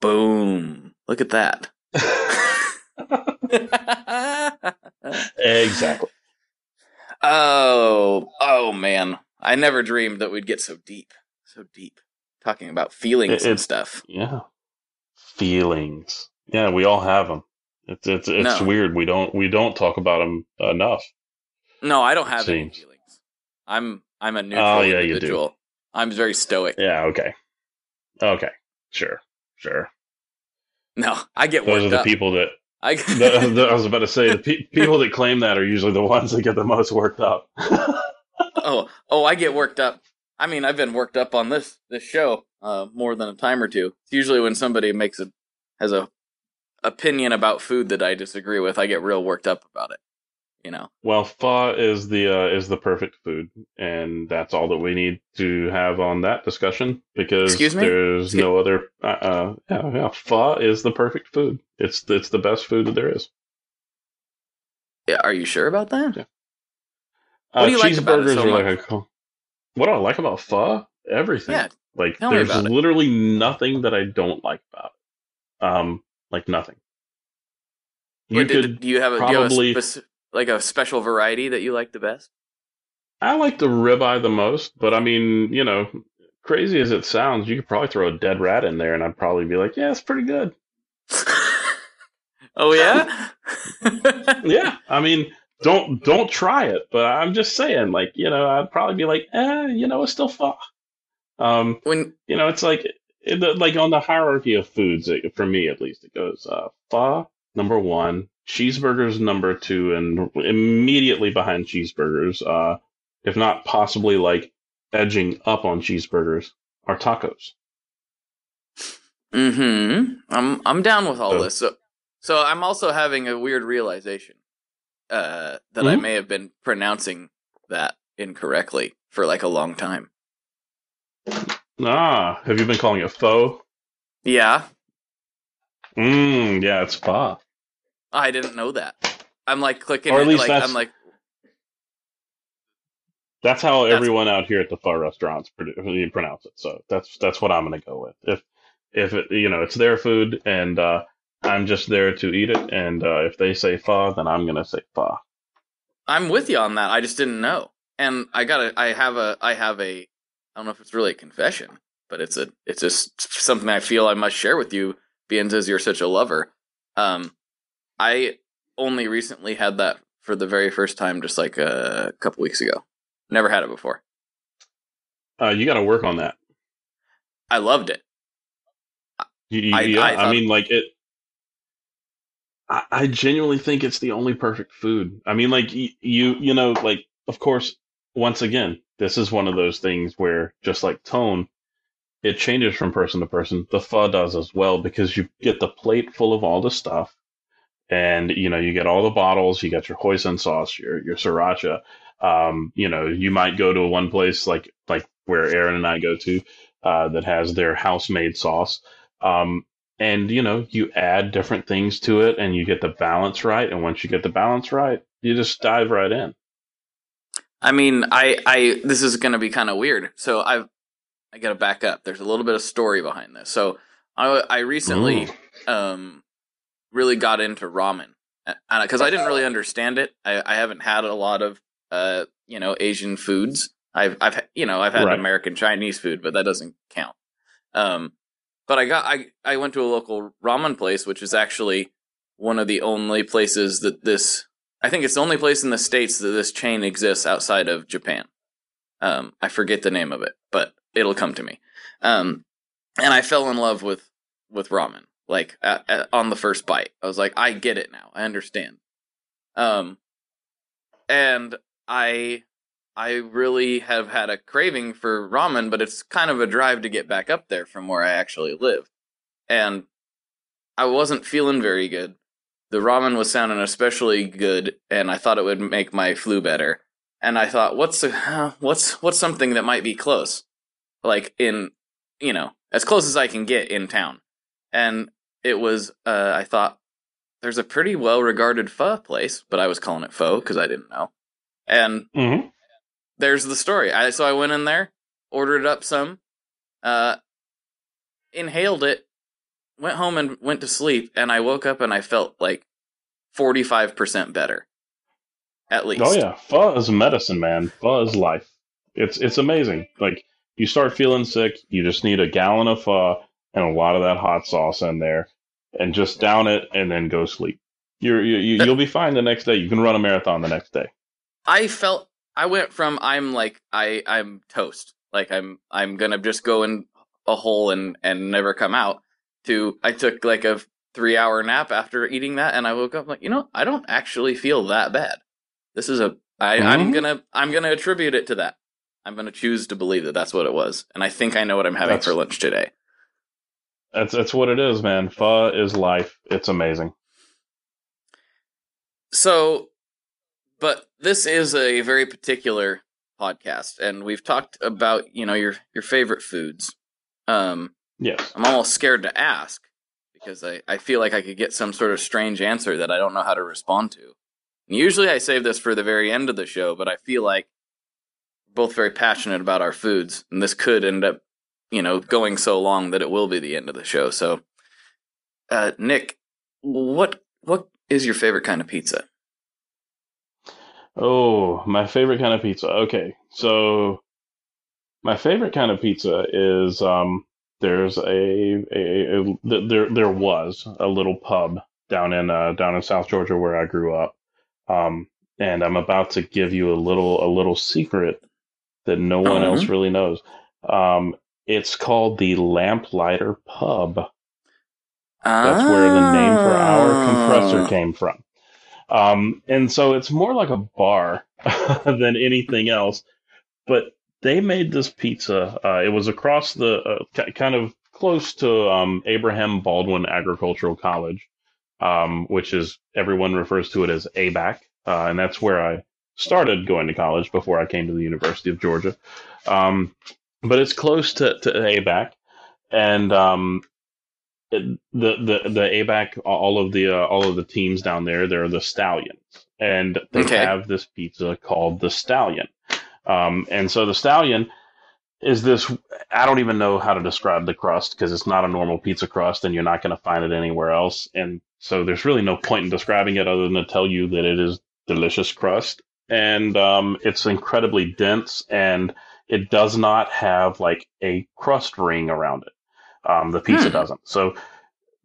Boom! Look at that. exactly. oh, oh man! I never dreamed that we'd get so deep, so deep, talking about feelings It- and stuff. Yeah. Feelings. Yeah, we all have them. It's it's it's No. weird. We don't we don't talk about them enough. No, I don't have any feelings. I'm I'm a oh, neutral Oh, yeah, you do. individual. I'm very stoic. Yeah. Okay. Okay. Sure. Sure. No, I get Those worked are the up. people that I <laughs> the, the- I was about to say the pe- people that claim that are usually the ones that get the most worked up. <laughs> oh oh I get worked up. I mean, I've been worked up on this this show uh, more than a time or two. It's usually when somebody makes a has a opinion about food that I disagree with, I get real worked up about it. You know. well, pho is the uh, is the perfect food, and that's all that we need to have on that discussion because there's Excuse- no other. Uh, uh, yeah, yeah, pho is the perfect food. It's it's the best food that there is. Yeah, are you sure about that? Yeah. What do you like about it cheeseburgers so are like much? a what do I like about pho? Everything. Yeah. Like there's about it. literally nothing that I don't like about it. Um, like nothing. You do, could. do you have a, do probably- you have a speci- like a special variety that you like the best? I like the ribeye the most, but I mean, you know, crazy as it sounds, you could probably throw a dead rat in there, and I'd probably be like, yeah, it's pretty good. <laughs> oh yeah. <laughs> Yeah, I mean, don't don't try it, but I'm just saying, like, you know, I'd probably be like, eh, you know, it's still fun. Um, when you know, it's like it- like on the hierarchy of foods, it, for me at least, it goes uh, pho number one, cheeseburgers number two, and immediately behind cheeseburgers, uh, if not possibly like edging up on cheeseburgers, are tacos. Mm-hmm. I'm I'm down with all So- this. So so I'm also having a weird realization uh, that I Mhm. may have been pronouncing that incorrectly for like a long time. Ah, have you been calling it pho? Yeah, Mmm, yeah, it's pho. I didn't know that. I'm like clicking Or at it, least like that's- I'm like That's how That's- everyone out here at the pho restaurants pro- pronounce it. So that's that's what I'm going to go with. If if it, you know it's their food and uh, I'm just there to eat it, and uh, if they say pho, then I'm going to say pho. I'm with you on that. I just didn't know. And I got to I have a I have a I don't know if it's really a confession, but it's a it's just something I feel I must share with you being as you're such a lover. Um I only recently had that for the very first time just like a couple weeks ago. Never had it before. Uh, you got to work on that. I loved it. You, you- I- yeah, I I, mean, like it. I, I genuinely think it's the only perfect food. I mean, like you, you know, like of course, once again, this is one of those things where just like tone, it changes from person to person. The pho does as well because you get the plate full of all the stuff, and you know you get all the bottles. You got your hoisin sauce, your your sriracha. Um, you know, you might go to one place like like where Aaron and I go to uh, that has their house made sauce. Um, and you know, you add different things to it and you get the balance right. And once you get the balance right, you just dive right in. I mean, I, I, this is going to be kind of weird. So I've, I got to back up. There's a little bit of story behind this. So I, I recently, um, really got into ramen because I didn't really understand it. I, I haven't had a lot of, uh, you know, Asian foods. I've, I've, you know, I've had Right. American Chinese food, but that doesn't count. Um, but I got, I, I went to a local ramen place, which is actually one of the only places that this I think it's the only place in the states that this chain exists outside of Japan. Um, I forget the name of it, but it'll come to me. Um, and I fell in love with with ramen like at, at- on the first bite. I was like, I get it now. I understand. Um, and I I really have had a craving for ramen, but it's kind of a drive to get back up there from where I actually live, and I wasn't feeling very good the ramen was sounding especially good and i thought it would make my flu better and i thought what's a, <laughs> what's what's something that might be close like in you know as close as i can get in town and it was uh, i thought there's a pretty well regarded pho place but i was calling it pho because i didn't know and Mm-hmm. there's the story. I so I went in there, ordered up some, uh, inhaled it, went home and went to sleep, and I woke up and I felt like forty five percent better, at least. Oh yeah, pho is medicine, man. Pho is life. It's it's amazing. Like you start feeling sick, you just need a gallon of pho and a lot of that hot sauce in there, and just down it and then go sleep. You're, you you you'll be fine the next day. You can run a marathon the next day. I felt I went from I'm like I I'm toast, like I'm I'm gonna just go in a hole and and never come out. To I took like a three hour nap after eating that, and I woke up like you know I don't actually feel that bad. This is a I, I'm Mhm. gonna I'm gonna attribute it to that. I'm gonna choose to believe that that's what it was, and I think I know what I'm having That's- for lunch today. That's that's what it is, man. Pho is life. It's amazing. So, but this is a very particular podcast, and we've talked about you know your your favorite foods. Um, Yes. I'm almost scared to ask because I, I feel like I could get some sort of strange answer that I don't know how to respond to. And usually I save this for the very end of the show, but I feel like we're both very passionate about our foods, and this could end up, you know, going so long that it will be the end of the show. So, uh, Nick, what what is your favorite kind of pizza? Oh, my favorite kind of pizza. Okay, so my favorite kind of pizza is um. There's a, a, a th- there there was a little pub down in uh, down in South Georgia where I grew up, um, and I'm about to give you a little a little secret that no one Oh. else really knows. Um, It's called the Lamplighter Pub. That's where the name for our compressor Ah. came from. Um, and so it's more like a bar <laughs> than anything else. But they made this pizza. Uh, it was across the uh, ki- kind of close to um, Abraham Baldwin Agricultural College, um, which is everyone refers to it as ABAC, uh, and that's where I started going to college before I came to the University of Georgia. Um, but it's close to, to ABAC, and um, it- the the the ABAC, all of the uh, all of the teams down there, they're the Stallions, and they Okay. have this pizza called the Stallion. Um, and so the Stallion is this. I don't even know how to describe the crust because it's not a normal pizza crust, and you're not going to find it anywhere else. And so there's really no point in describing it other than to tell you that it is delicious crust, and um, it's incredibly dense, and it does not have like a crust ring around it. Um, the pizza Hmm. doesn't. So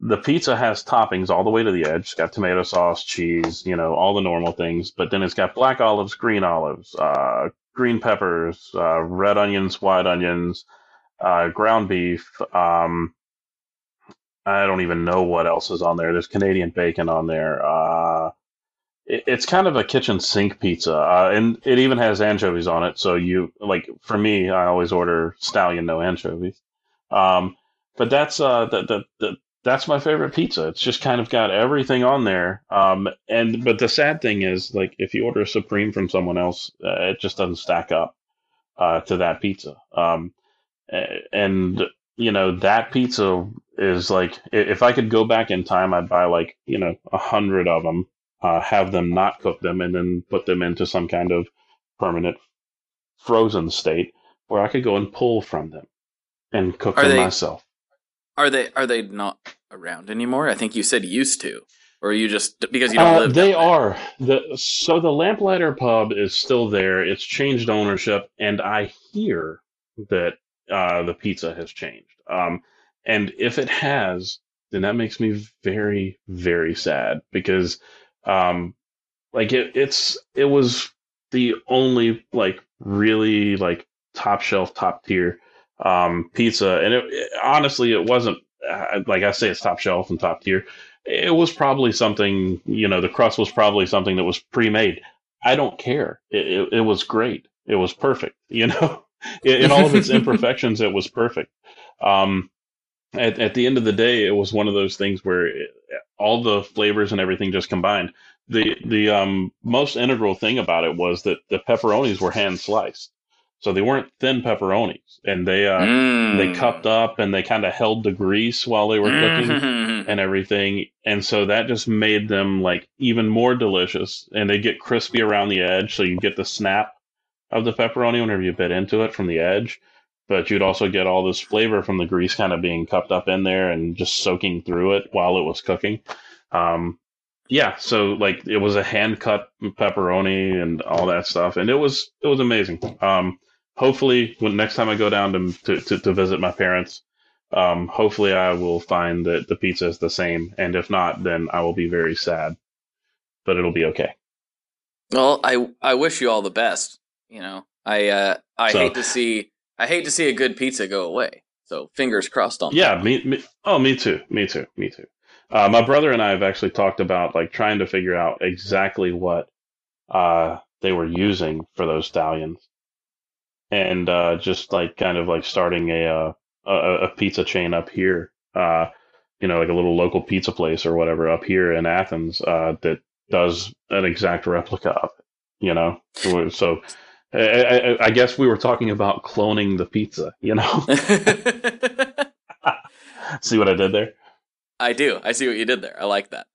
the pizza has toppings all the way to the edge. It's got tomato sauce, cheese, you know, all the normal things. But then it's got black olives, green olives, uh, green peppers, uh, red onions, white onions, uh, ground beef. Um, I don't even know what else is on there. There's Canadian bacon on there. It, it's kind of a kitchen sink pizza, uh, and it even has anchovies on it. So you like for me, I always order stallion no anchovies. Um, but that's uh, that that that that's my favorite pizza. It's just kind of got everything on there. Um, and but the sad thing is, like, if you order a supreme from someone else, uh, it just doesn't stack up uh, to that pizza. Um, and you know that pizza is like, if I could go back in time, I'd buy like you know a hundred of them, uh, have them not cook them, and then put them into some kind of permanent frozen state where I could go and pull from them and cook Are them they- myself. Are they are they not around anymore? I think you said used to, or you just because you don't Uh, live. they are the so the Lamplighter Pub is still there. It's changed ownership, and I hear that uh, the pizza has changed. Um, and if it has, then that makes me very very sad because, um, like it, it's it was the only like really like top shelf top tier um, pizza, and it, it- honestly it wasn't uh, like I say it's top shelf and top tier. It was probably something you know the crust was probably something that was pre-made. I don't care. It, it, it was great. It was perfect <laughs> you know? In, in all of its <laughs> imperfections it was perfect. Um at, at the end of the day it was one of those things where it, all the flavors and everything just combined the the um most integral thing about it was that the pepperonis were hand sliced so they weren't thin pepperonis and they uh Mm. they cupped up and they kind of held the grease while they were cooking Mhm. and everything. And so that just made them like even more delicious. And they get crispy around the edge. So you get the snap of the pepperoni whenever you bit into it from the edge. But you'd also get all this flavor from the grease kind of being cupped up in there and just soaking through it while it was cooking. Um, yeah, so like it was a hand cut pepperoni and all that stuff, and it was it was amazing. Um, hopefully, when next time I go down to to, to, to visit my parents, um, hopefully I will find that the pizza is the same, and if not, then I will be very sad. But it'll be okay. Well, I I wish you all the best. You know, I uh, I So- hate to see I hate to see a good pizza go away. So fingers crossed on Yeah, that. me, me. Oh, me too. Me too. Me too. Uh, my brother and I have actually talked about like trying to figure out exactly what uh, they were using for those stallions, and uh, just like kind of like starting a uh, a, a pizza chain up here. Uh, you know, like a little local pizza place or whatever up here in Athens uh, that does an exact replica of it. You know, so. I, I, I guess we were talking about cloning the pizza, you know. <laughs> <laughs> See what I did there? I do. I see what you did there. I like that.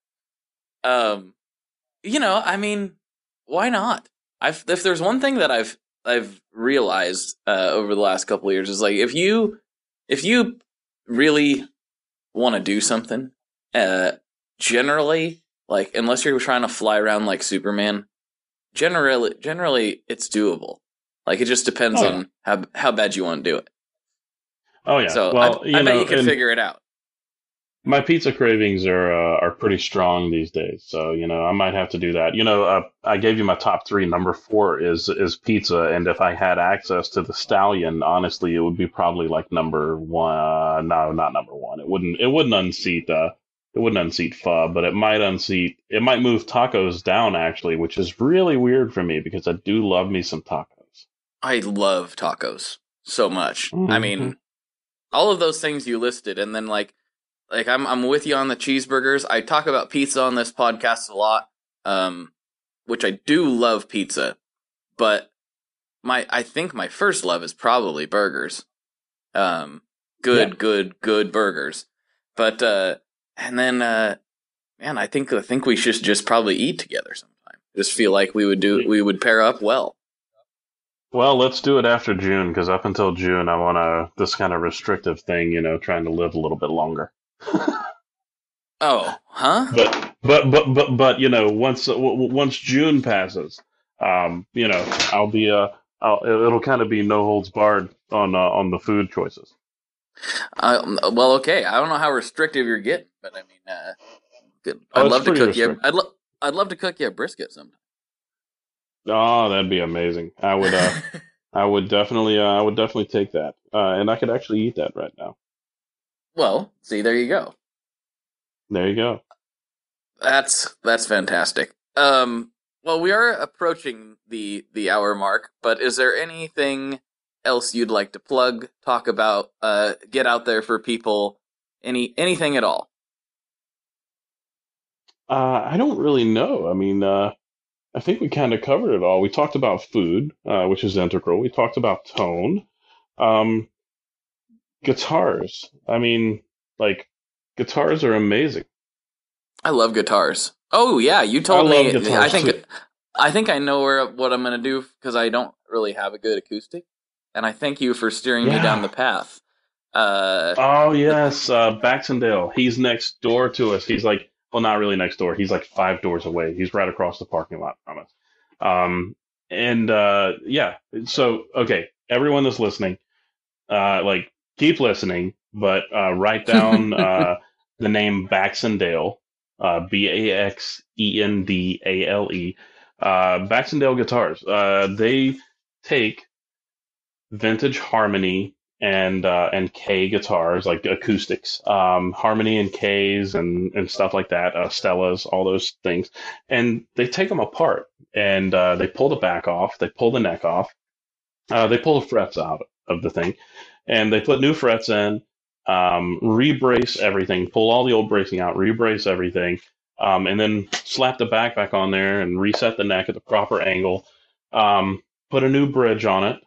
Um, you know, I mean, why not? I've if there's one thing that I've I've realized uh, over the last couple of years is like if you if you really want to do something, uh, generally, like unless you're trying to fly around like Superman, generally generally it's doable. Like it just depends Oh, on how how bad you want to do it. Oh yeah. So well, I, you I know, bet you can figure it out. my pizza cravings are uh, are pretty strong these days. So you know, I might have to do that. You know, uh, I gave you my top three. Number four is is pizza, and if I had access to the stallion, honestly, it would be probably like number one. No, not number one. It wouldn't. It wouldn't unseat. Uh, it wouldn't unseat pho, but it might unseat. It might move tacos down actually, which is really weird for me because I do love me some tacos. I love tacos so much. Mm-hmm. I mean, all of those things you listed, and then like like I'm I'm with you on the cheeseburgers. I talk about pizza on this podcast a lot, um, which I do love pizza, but my I think my first love is probably burgers. Um, good, Yeah. good, good burgers. But uh, and then uh, man, I think I think we should just probably eat together sometime. Just feel like we would do we would pair up well. Well, let's do it after June because up until June, I want to this kind of restrictive thing. You know, trying to live a little bit longer. <laughs> Oh, huh? but but but but but you know once once June passes, um, you know I'll be uh I'll, it'll kind of be no holds barred on uh, on the food choices. Uh, well, okay. I don't know how restrictive you're getting, but I mean, uh, good. Oh, I'd it's love to cook you. I'd lo- I'd love to cook you a brisket sometime. Oh, that'd be amazing. I would uh <laughs> I would definitely uh, I would definitely take that, uh, and I could actually eat that right now. well, see, there you go. There you go. That's that's fantastic. Um, well, we are approaching the the hour mark, but is there anything else you'd like to plug, talk about, uh, get out there for people? Any anything at all? Uh, I don't really know. I mean, uh, I think we kind of covered it all. We talked about food, uh, which is integral. We talked about tone, um, guitars. I mean, like guitars are amazing. I love guitars. Oh yeah, you told I me. I think too. I think I know where what I'm gonna do because I don't really have a good acoustic, and I thank you for steering me down the path. Uh, Oh yes, uh, Baxendale. He's next door to us. He's like, well, not really next door. He's like five doors away. He's right across the parking lot from us. Um, and uh, yeah. So okay, everyone that's listening, uh, like keep listening, but uh, write down <laughs> uh, the name Baxendale, uh, B A X E N D A L E. Uh, Baxendale guitars. Uh, they take vintage harmony and uh, and Kay guitars, like acoustics, um, harmony and Kays and and stuff like that, uh, Stellas, all those things, and they take them apart and uh, they pull the back off, they pull the neck off, uh, they pull the frets out of the thing, and they put new frets in, um, rebrace everything, pull all the old bracing out, rebrace everything, um, and then slap the back back on there and reset the neck at the proper angle, um, put a new bridge on it,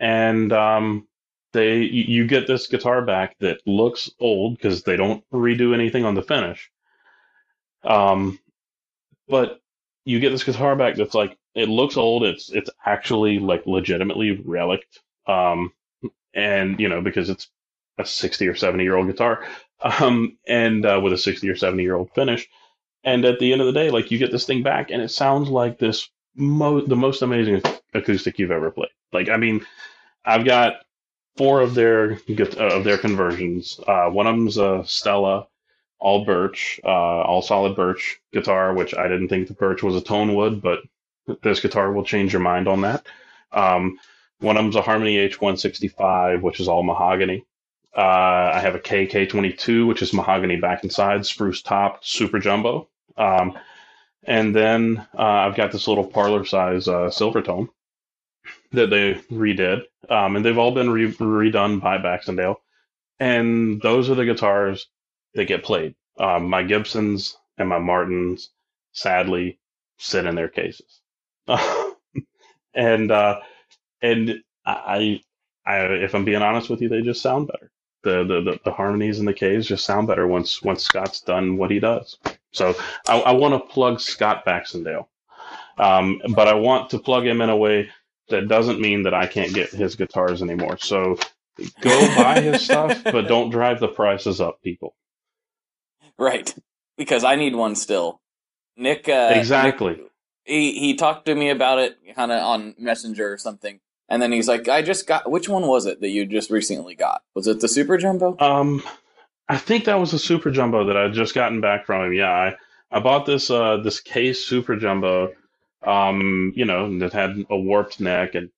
and um, they you get this guitar back that looks old because they don't redo anything on the finish. Um, but you get this guitar back that's like it looks old. It's it's actually like legitimately relict. Um, and you know because it's a sixty or seventy year old guitar, um, and uh, with a sixty or seventy year old finish. And at the end of the day, like you get this thing back, and it sounds like this mo- the most amazing acoustic you've ever played. Like I mean, I've got four of their uh, of their conversions. Uh, one of them's a Stella, all birch, uh, all solid birch guitar, which I didn't think the birch was a tone wood, but this guitar will change your mind on that. Um, one of them's a Harmony H165, which is all mahogany. Uh, I have a KK22, which is mahogany back and side, spruce top, super jumbo. Um, and then uh, I've got this little parlor size uh, Silvertone that they redid, um, and they've all been re- redone by Baxendale. And those are the guitars that get played. Um, my Gibsons and my Martins, sadly, sit in their cases. <laughs> and uh, and I, I, if I'm being honest with you, they just sound better. The, the the the harmonies and the Kays just sound better once once Scott's done what he does. So I, I want to plug Scott Baxendale, um, but I want to plug him in a way that doesn't mean that I can't get his guitars anymore. So go buy his <laughs> stuff, but don't drive the prices up, people. right, because I need one still. Nick, uh, Exactly. Nick- he he talked to me about it kind of on Messenger or something, and then he's like, "I just got which one was it that you just recently got? Was it the Super Jumbo?" Um, I think that was a super jumbo that I would just gotten back from him. Yeah, I, I bought this uh this Kay super jumbo, um, you know, that had a warped neck and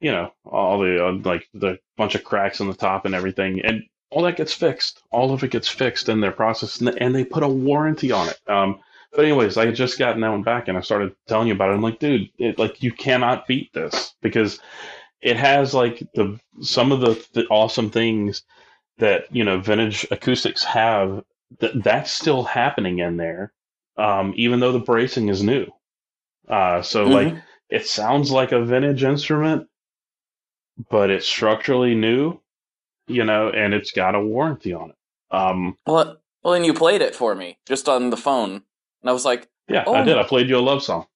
you know all the uh, like the bunch of cracks in the top and everything, and all that gets fixed. All of it gets fixed in their process, and, and they put a warranty on it. Um, but anyways, I had just gotten that one back, and I started telling you about it. I'm like, dude, it, like you cannot beat this because it has like the some of the, the awesome things that you know vintage acoustics have. That that's still happening in there, um, even though the bracing is new. Uh, so mm-hmm. like it sounds like a vintage instrument, but it's structurally new, you know, and it's got a warranty on it. Um, well, well, and you played it for me just on the phone, and I was like, "Yeah, oh, I did. I played you a love song."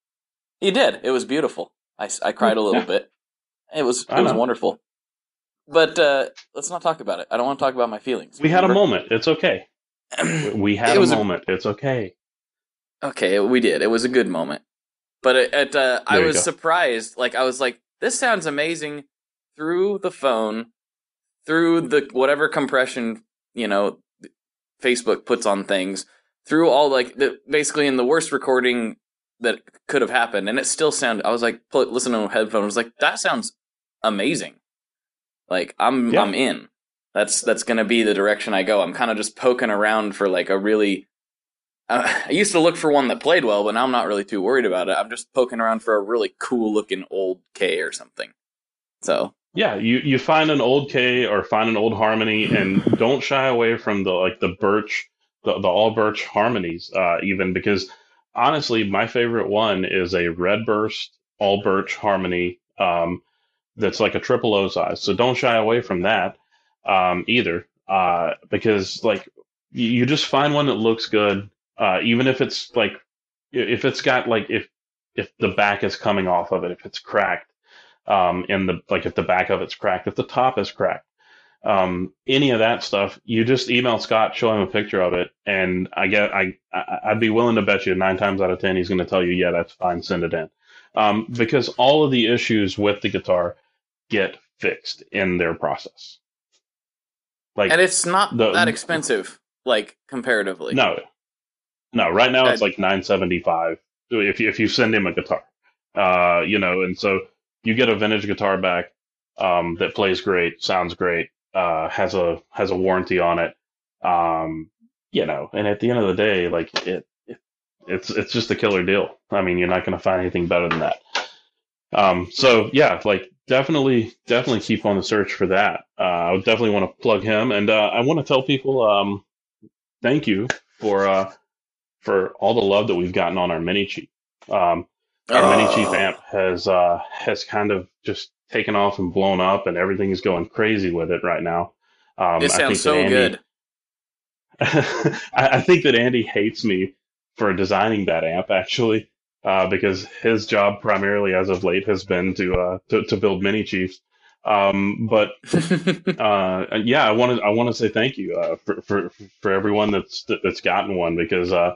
You did. It was beautiful. I, I cried a little yeah. bit. It was it was wonderful. But uh, let's not talk about it. I don't want to talk about my feelings. We had a moment. It's okay. <clears throat> we had a moment. A... It's okay. Okay, we did. It was a good moment. But it, it uh, I was go. surprised. Like I was like, this sounds amazing through the phone, through the whatever compression you know Facebook puts on things, through all like the basically in the worst recording that could have happened, and it still sounded. I was like, listen to headphones, I was like, that sounds amazing. Like I'm yeah. I'm in. That's that's gonna be the direction I go. I'm kind of just poking around for like a really. I used to look for one that played well, but now I'm not really too worried about it. I'm just poking around for a really cool looking old Kay or something. So yeah, you you find an old Kay or find an old harmony, and don't shy away from the like the birch, the, the all birch harmonies, uh, even because honestly, my favorite one is a red burst all birch harmony. Um, that's like a triple O size. So don't shy away from that um, either, uh, because like you just find one that looks good, uh, even if it's like if it's got like if if the back is coming off of it, if it's cracked, um, and the like if the back of it's cracked, if the top is cracked, um, any of that stuff, you just email Scott, show him a picture of it, and I get I, I I'd be willing to bet you nine times out of ten he's going to tell you, yeah, that's fine, send it in, um, because all of the issues with the guitar get fixed in their process. Like, and it's not the, that expensive, like comparatively. No, no. Right now it's like nine seventy five if you if you send him a guitar, uh, you know, and so you get a vintage guitar back um, that plays great, sounds great, uh, has a has a warranty on it, um, you know, and at the end of the day, like it, it it's it's just a killer deal. I mean, you're not going to find anything better than that. Um, so yeah, like definitely, definitely keep on the search for that. Uh, I would definitely want to plug him, and uh, I want to tell people, um, thank you for uh, for all the love that we've gotten on our mini chief. Um, our oh. mini chief amp has uh, has kind of just taken off and blown up, and everything is going crazy with it right now. Um, it sounds so Andy, good. <laughs> I, I think that Andy hates me for designing that amp actually uh, because his job primarily as of late has been to uh, to, to, build mini chiefs. Um, but <laughs> uh, yeah, I want to I want to say thank you uh, for, for for everyone that's that's gotten one because uh,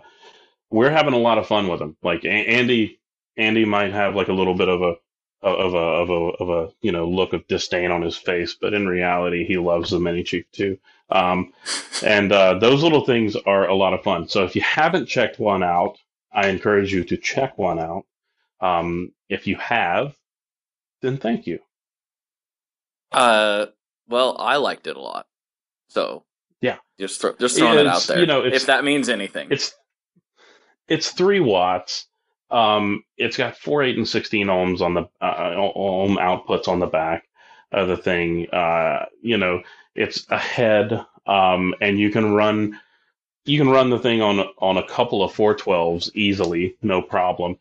we're having a lot of fun with them. Like Andy Andy might have like a little bit of a of a of a of a you know look of disdain on his face, but in reality, he loves the mini chief too. Um, and uh, those little things are a lot of fun. So if you haven't checked one out, I encourage you to check one out. Um, if you have, then thank you. Uh, well, I liked it a lot. So yeah, just throw, just throwing it's, it out there. You know, if that means anything, it's it's three watts. Um, it's got four, eight, and sixteen ohms on the uh, ohm outputs on the back of the thing. Uh, you know, it's a head, um, and you can run you can run the thing on on a couple of 412s easily, no problem.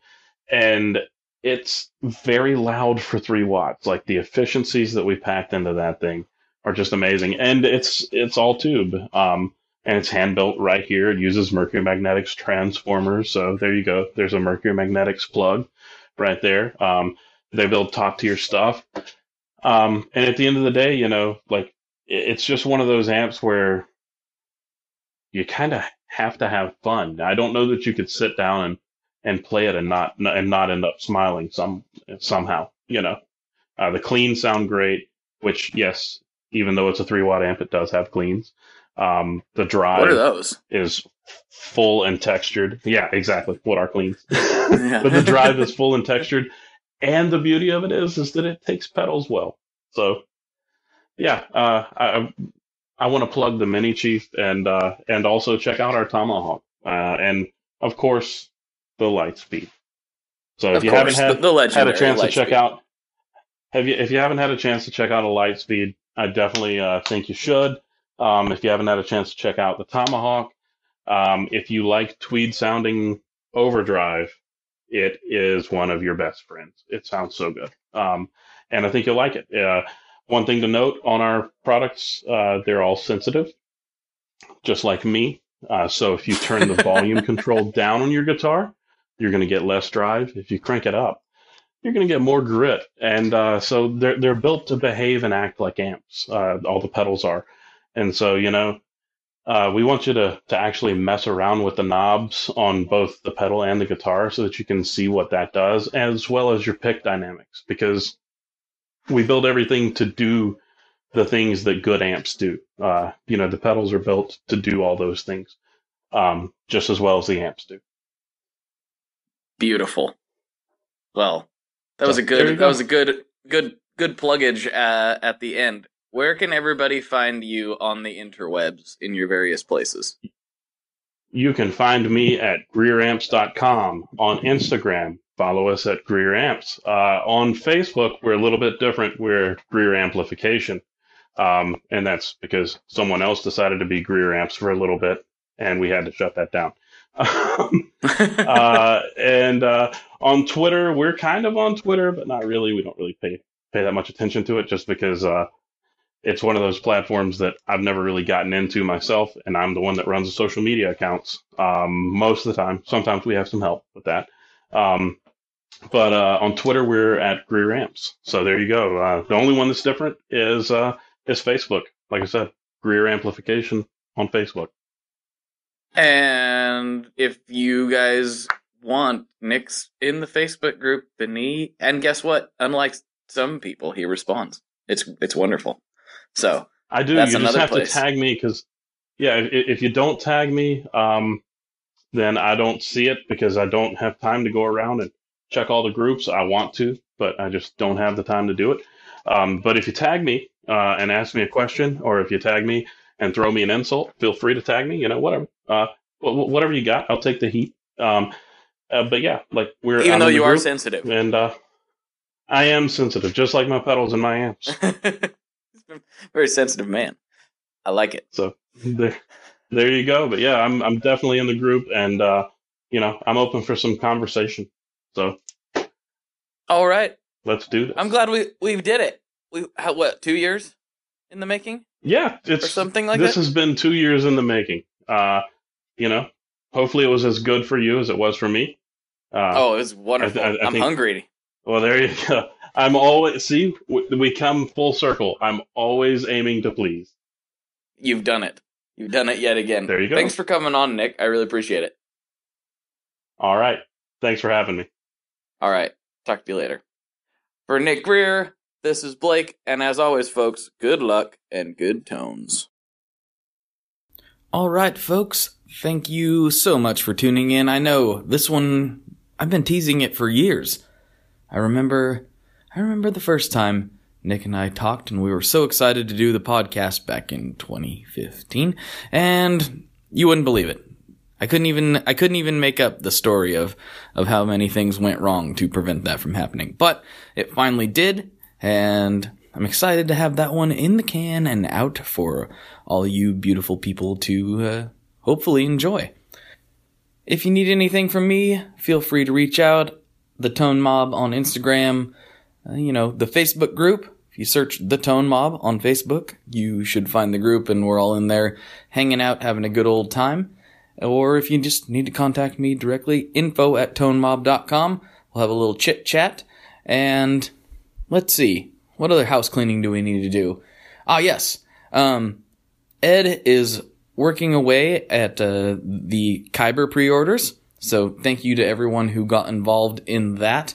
And it's very loud for three watts. Like the efficiencies that we packed into that thing are just amazing. And it's it's all tube. Um, and it's hand built right here. It uses Mercury Magnetics transformers. So there you go. There's a Mercury Magnetics plug right there. Um, they build top tier stuff. Um, and at the end of the day, you know, like it's just one of those amps where you kind of have to have fun. I don't know that you could sit down and, and play it and not and not end up smiling some somehow. You know, uh, the cleans sound great, which yes, even though it's a three watt amp, it does have cleans. Um, the drive What are those? is full and textured. Yeah, exactly what our cleans. Yeah. <laughs> <laughs> but the drive is full and textured, and the beauty of it is is that it takes pedals well. So, yeah, uh, I I want to plug the Mini Chief and uh, and also check out our Tomahawk uh, and of course the Lightspeed. So if Of you course, haven't had the, the had a chance to check out, have you if you haven't had a chance to check out a Lightspeed, I definitely uh, think you should. Um, if you haven't had a chance to check out the Tomahawk, um, if you like tweed sounding overdrive, it is one of your best friends. It sounds so good. Um, and I think you'll like it. Uh, one thing to note on our products, uh, they're all sensitive, just like me. Uh, so if you turn the <laughs> volume control down on your guitar, you're going to get less drive. If you crank it up, you're going to get more grit. And uh, so they're they're built to behave and act like amps. Uh, all the pedals are, and so you know uh, we want you to, to actually mess around with the knobs on both the pedal and the guitar so that you can see what that does, as well as your pick dynamics, because we build everything to do the things that good amps do. Uh, you know, the pedals are built to do all those things um, just as well as the amps do. Beautiful. Well, that was a good. That go. was a good, good, good pluggage uh, at the end. Where can everybody find you on the interwebs in your various places? You can find me at greeramps.com on Instagram. Follow us at Greer Amps. Uh, on Facebook, we're a little bit different. We're Greer Amplification. Um, and that's because someone else decided to be Greer Amps for a little bit, and we had to shut that down. <laughs> Uh, and uh, on Twitter, we're kind of on Twitter, but not really. We don't really pay pay that much attention to it, just because uh, it's one of those platforms that I've never really gotten into myself, and I'm the one that runs the social media accounts um, most of the time. Sometimes we have some help with that. Um, but uh, on Twitter, we're at Greer Amps. So there you go. Uh, the only one that's different is uh, is Facebook. Like I said, Greer Amplification on Facebook. and if you guys want, Nick's in the Facebook group, and he, and guess what? Unlike some people, he responds. It's it's wonderful. So I do. You just have place. to tag me because, yeah, if, if you don't tag me, um, then I don't see it because I don't have time to go around and check all the groups. I want to, but I just don't have the time to do it. Um, but if you tag me uh, and ask me a question, or if you tag me and throw me an insult, feel free to tag me. You know, whatever, uh, wh- wh- whatever you got, I'll take the heat. Um, uh, but yeah, like we're even I'm though you are sensitive, and uh, I am sensitive, just like my pedals and my amps. <laughs> <laughs> very sensitive man. I like it. So there, there you go. But yeah, I'm I'm definitely in the group, and uh, you know I'm open for some conversation. So All right, let's do this. I'm glad we we did it. We how, what two years in the making Yeah, or it's something like this that. has been two years in the making. Uh, you know, hopefully it was as good for you as it was for me. Uh, oh, it was wonderful. I- I I'm hungry. well, there you <laughs> go. I'm always see we, we come full circle. I'm always aiming to please. You've done it. You've done it yet again. There you go. Thanks for coming on, Nick. I really appreciate it. All right, thanks for having me. All right. Talk to you later. For Nick Greer, this is Blake, and as always, folks, good luck and good tones. All right, folks. Thank you so much for tuning in. I know this one, I've been teasing it for years. I remember, I remember the first time Nick and I talked and we were so excited to do the podcast back in 2015 and you wouldn't believe it. I couldn't even, I couldn't even make up the story of, of how many things went wrong to prevent that from happening. But it finally did and I'm excited to have that one in the can and out for all you beautiful people to uh, hopefully enjoy. If you need anything from me, feel free to reach out. The Tone Mob on Instagram, uh, you know, the Facebook group. If you search The Tone Mob on Facebook, you should find the group and we're all in there hanging out, having a good old time. Or if you just need to contact me directly, info at tonemob.com. We'll have a little chit chat. And let's see, what other house cleaning do we need to do? Ah, yes. Um, Ed is working away at uh, the Kyber pre-orders, so thank you to everyone who got involved in that.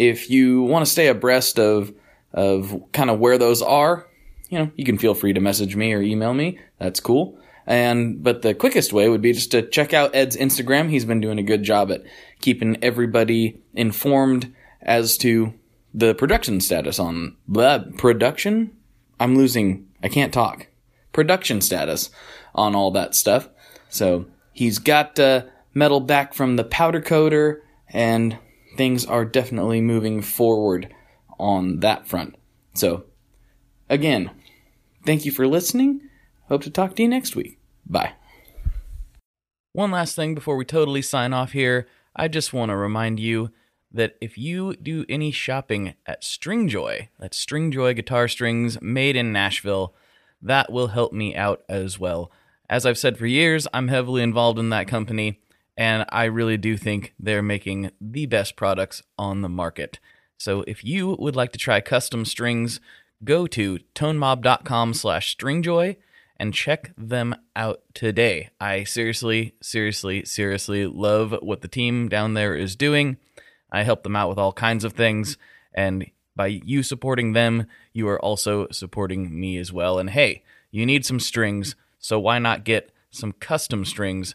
If you want to stay abreast of of kind of where those are, you know, you can feel free to message me or email me. That's cool. And but the quickest way would be just to check out Ed's Instagram. He's been doing a good job at keeping everybody informed as to the production status on the production. I'm losing. I can't talk. Production status on all that stuff. So he's got uh, metal back from the powder coater, and things are definitely moving forward on that front. So, again, thank you for listening. Hope to talk to you next week. Bye. One last thing before we totally sign off here. I just want to remind you that if you do any shopping at Stringjoy, that's Stringjoy guitar strings made in Nashville, that will help me out as well. As I've said for years, I'm heavily involved in that company, and I really do think they're making the best products on the market. So if you would like to try custom strings, go to tonemob.com slash stringjoy and check them out today. I seriously, seriously, seriously love what the team down there is doing. I help them out with all kinds of things, and by you supporting them, you are also supporting me as well. And hey, you need some strings, so why not get some custom strings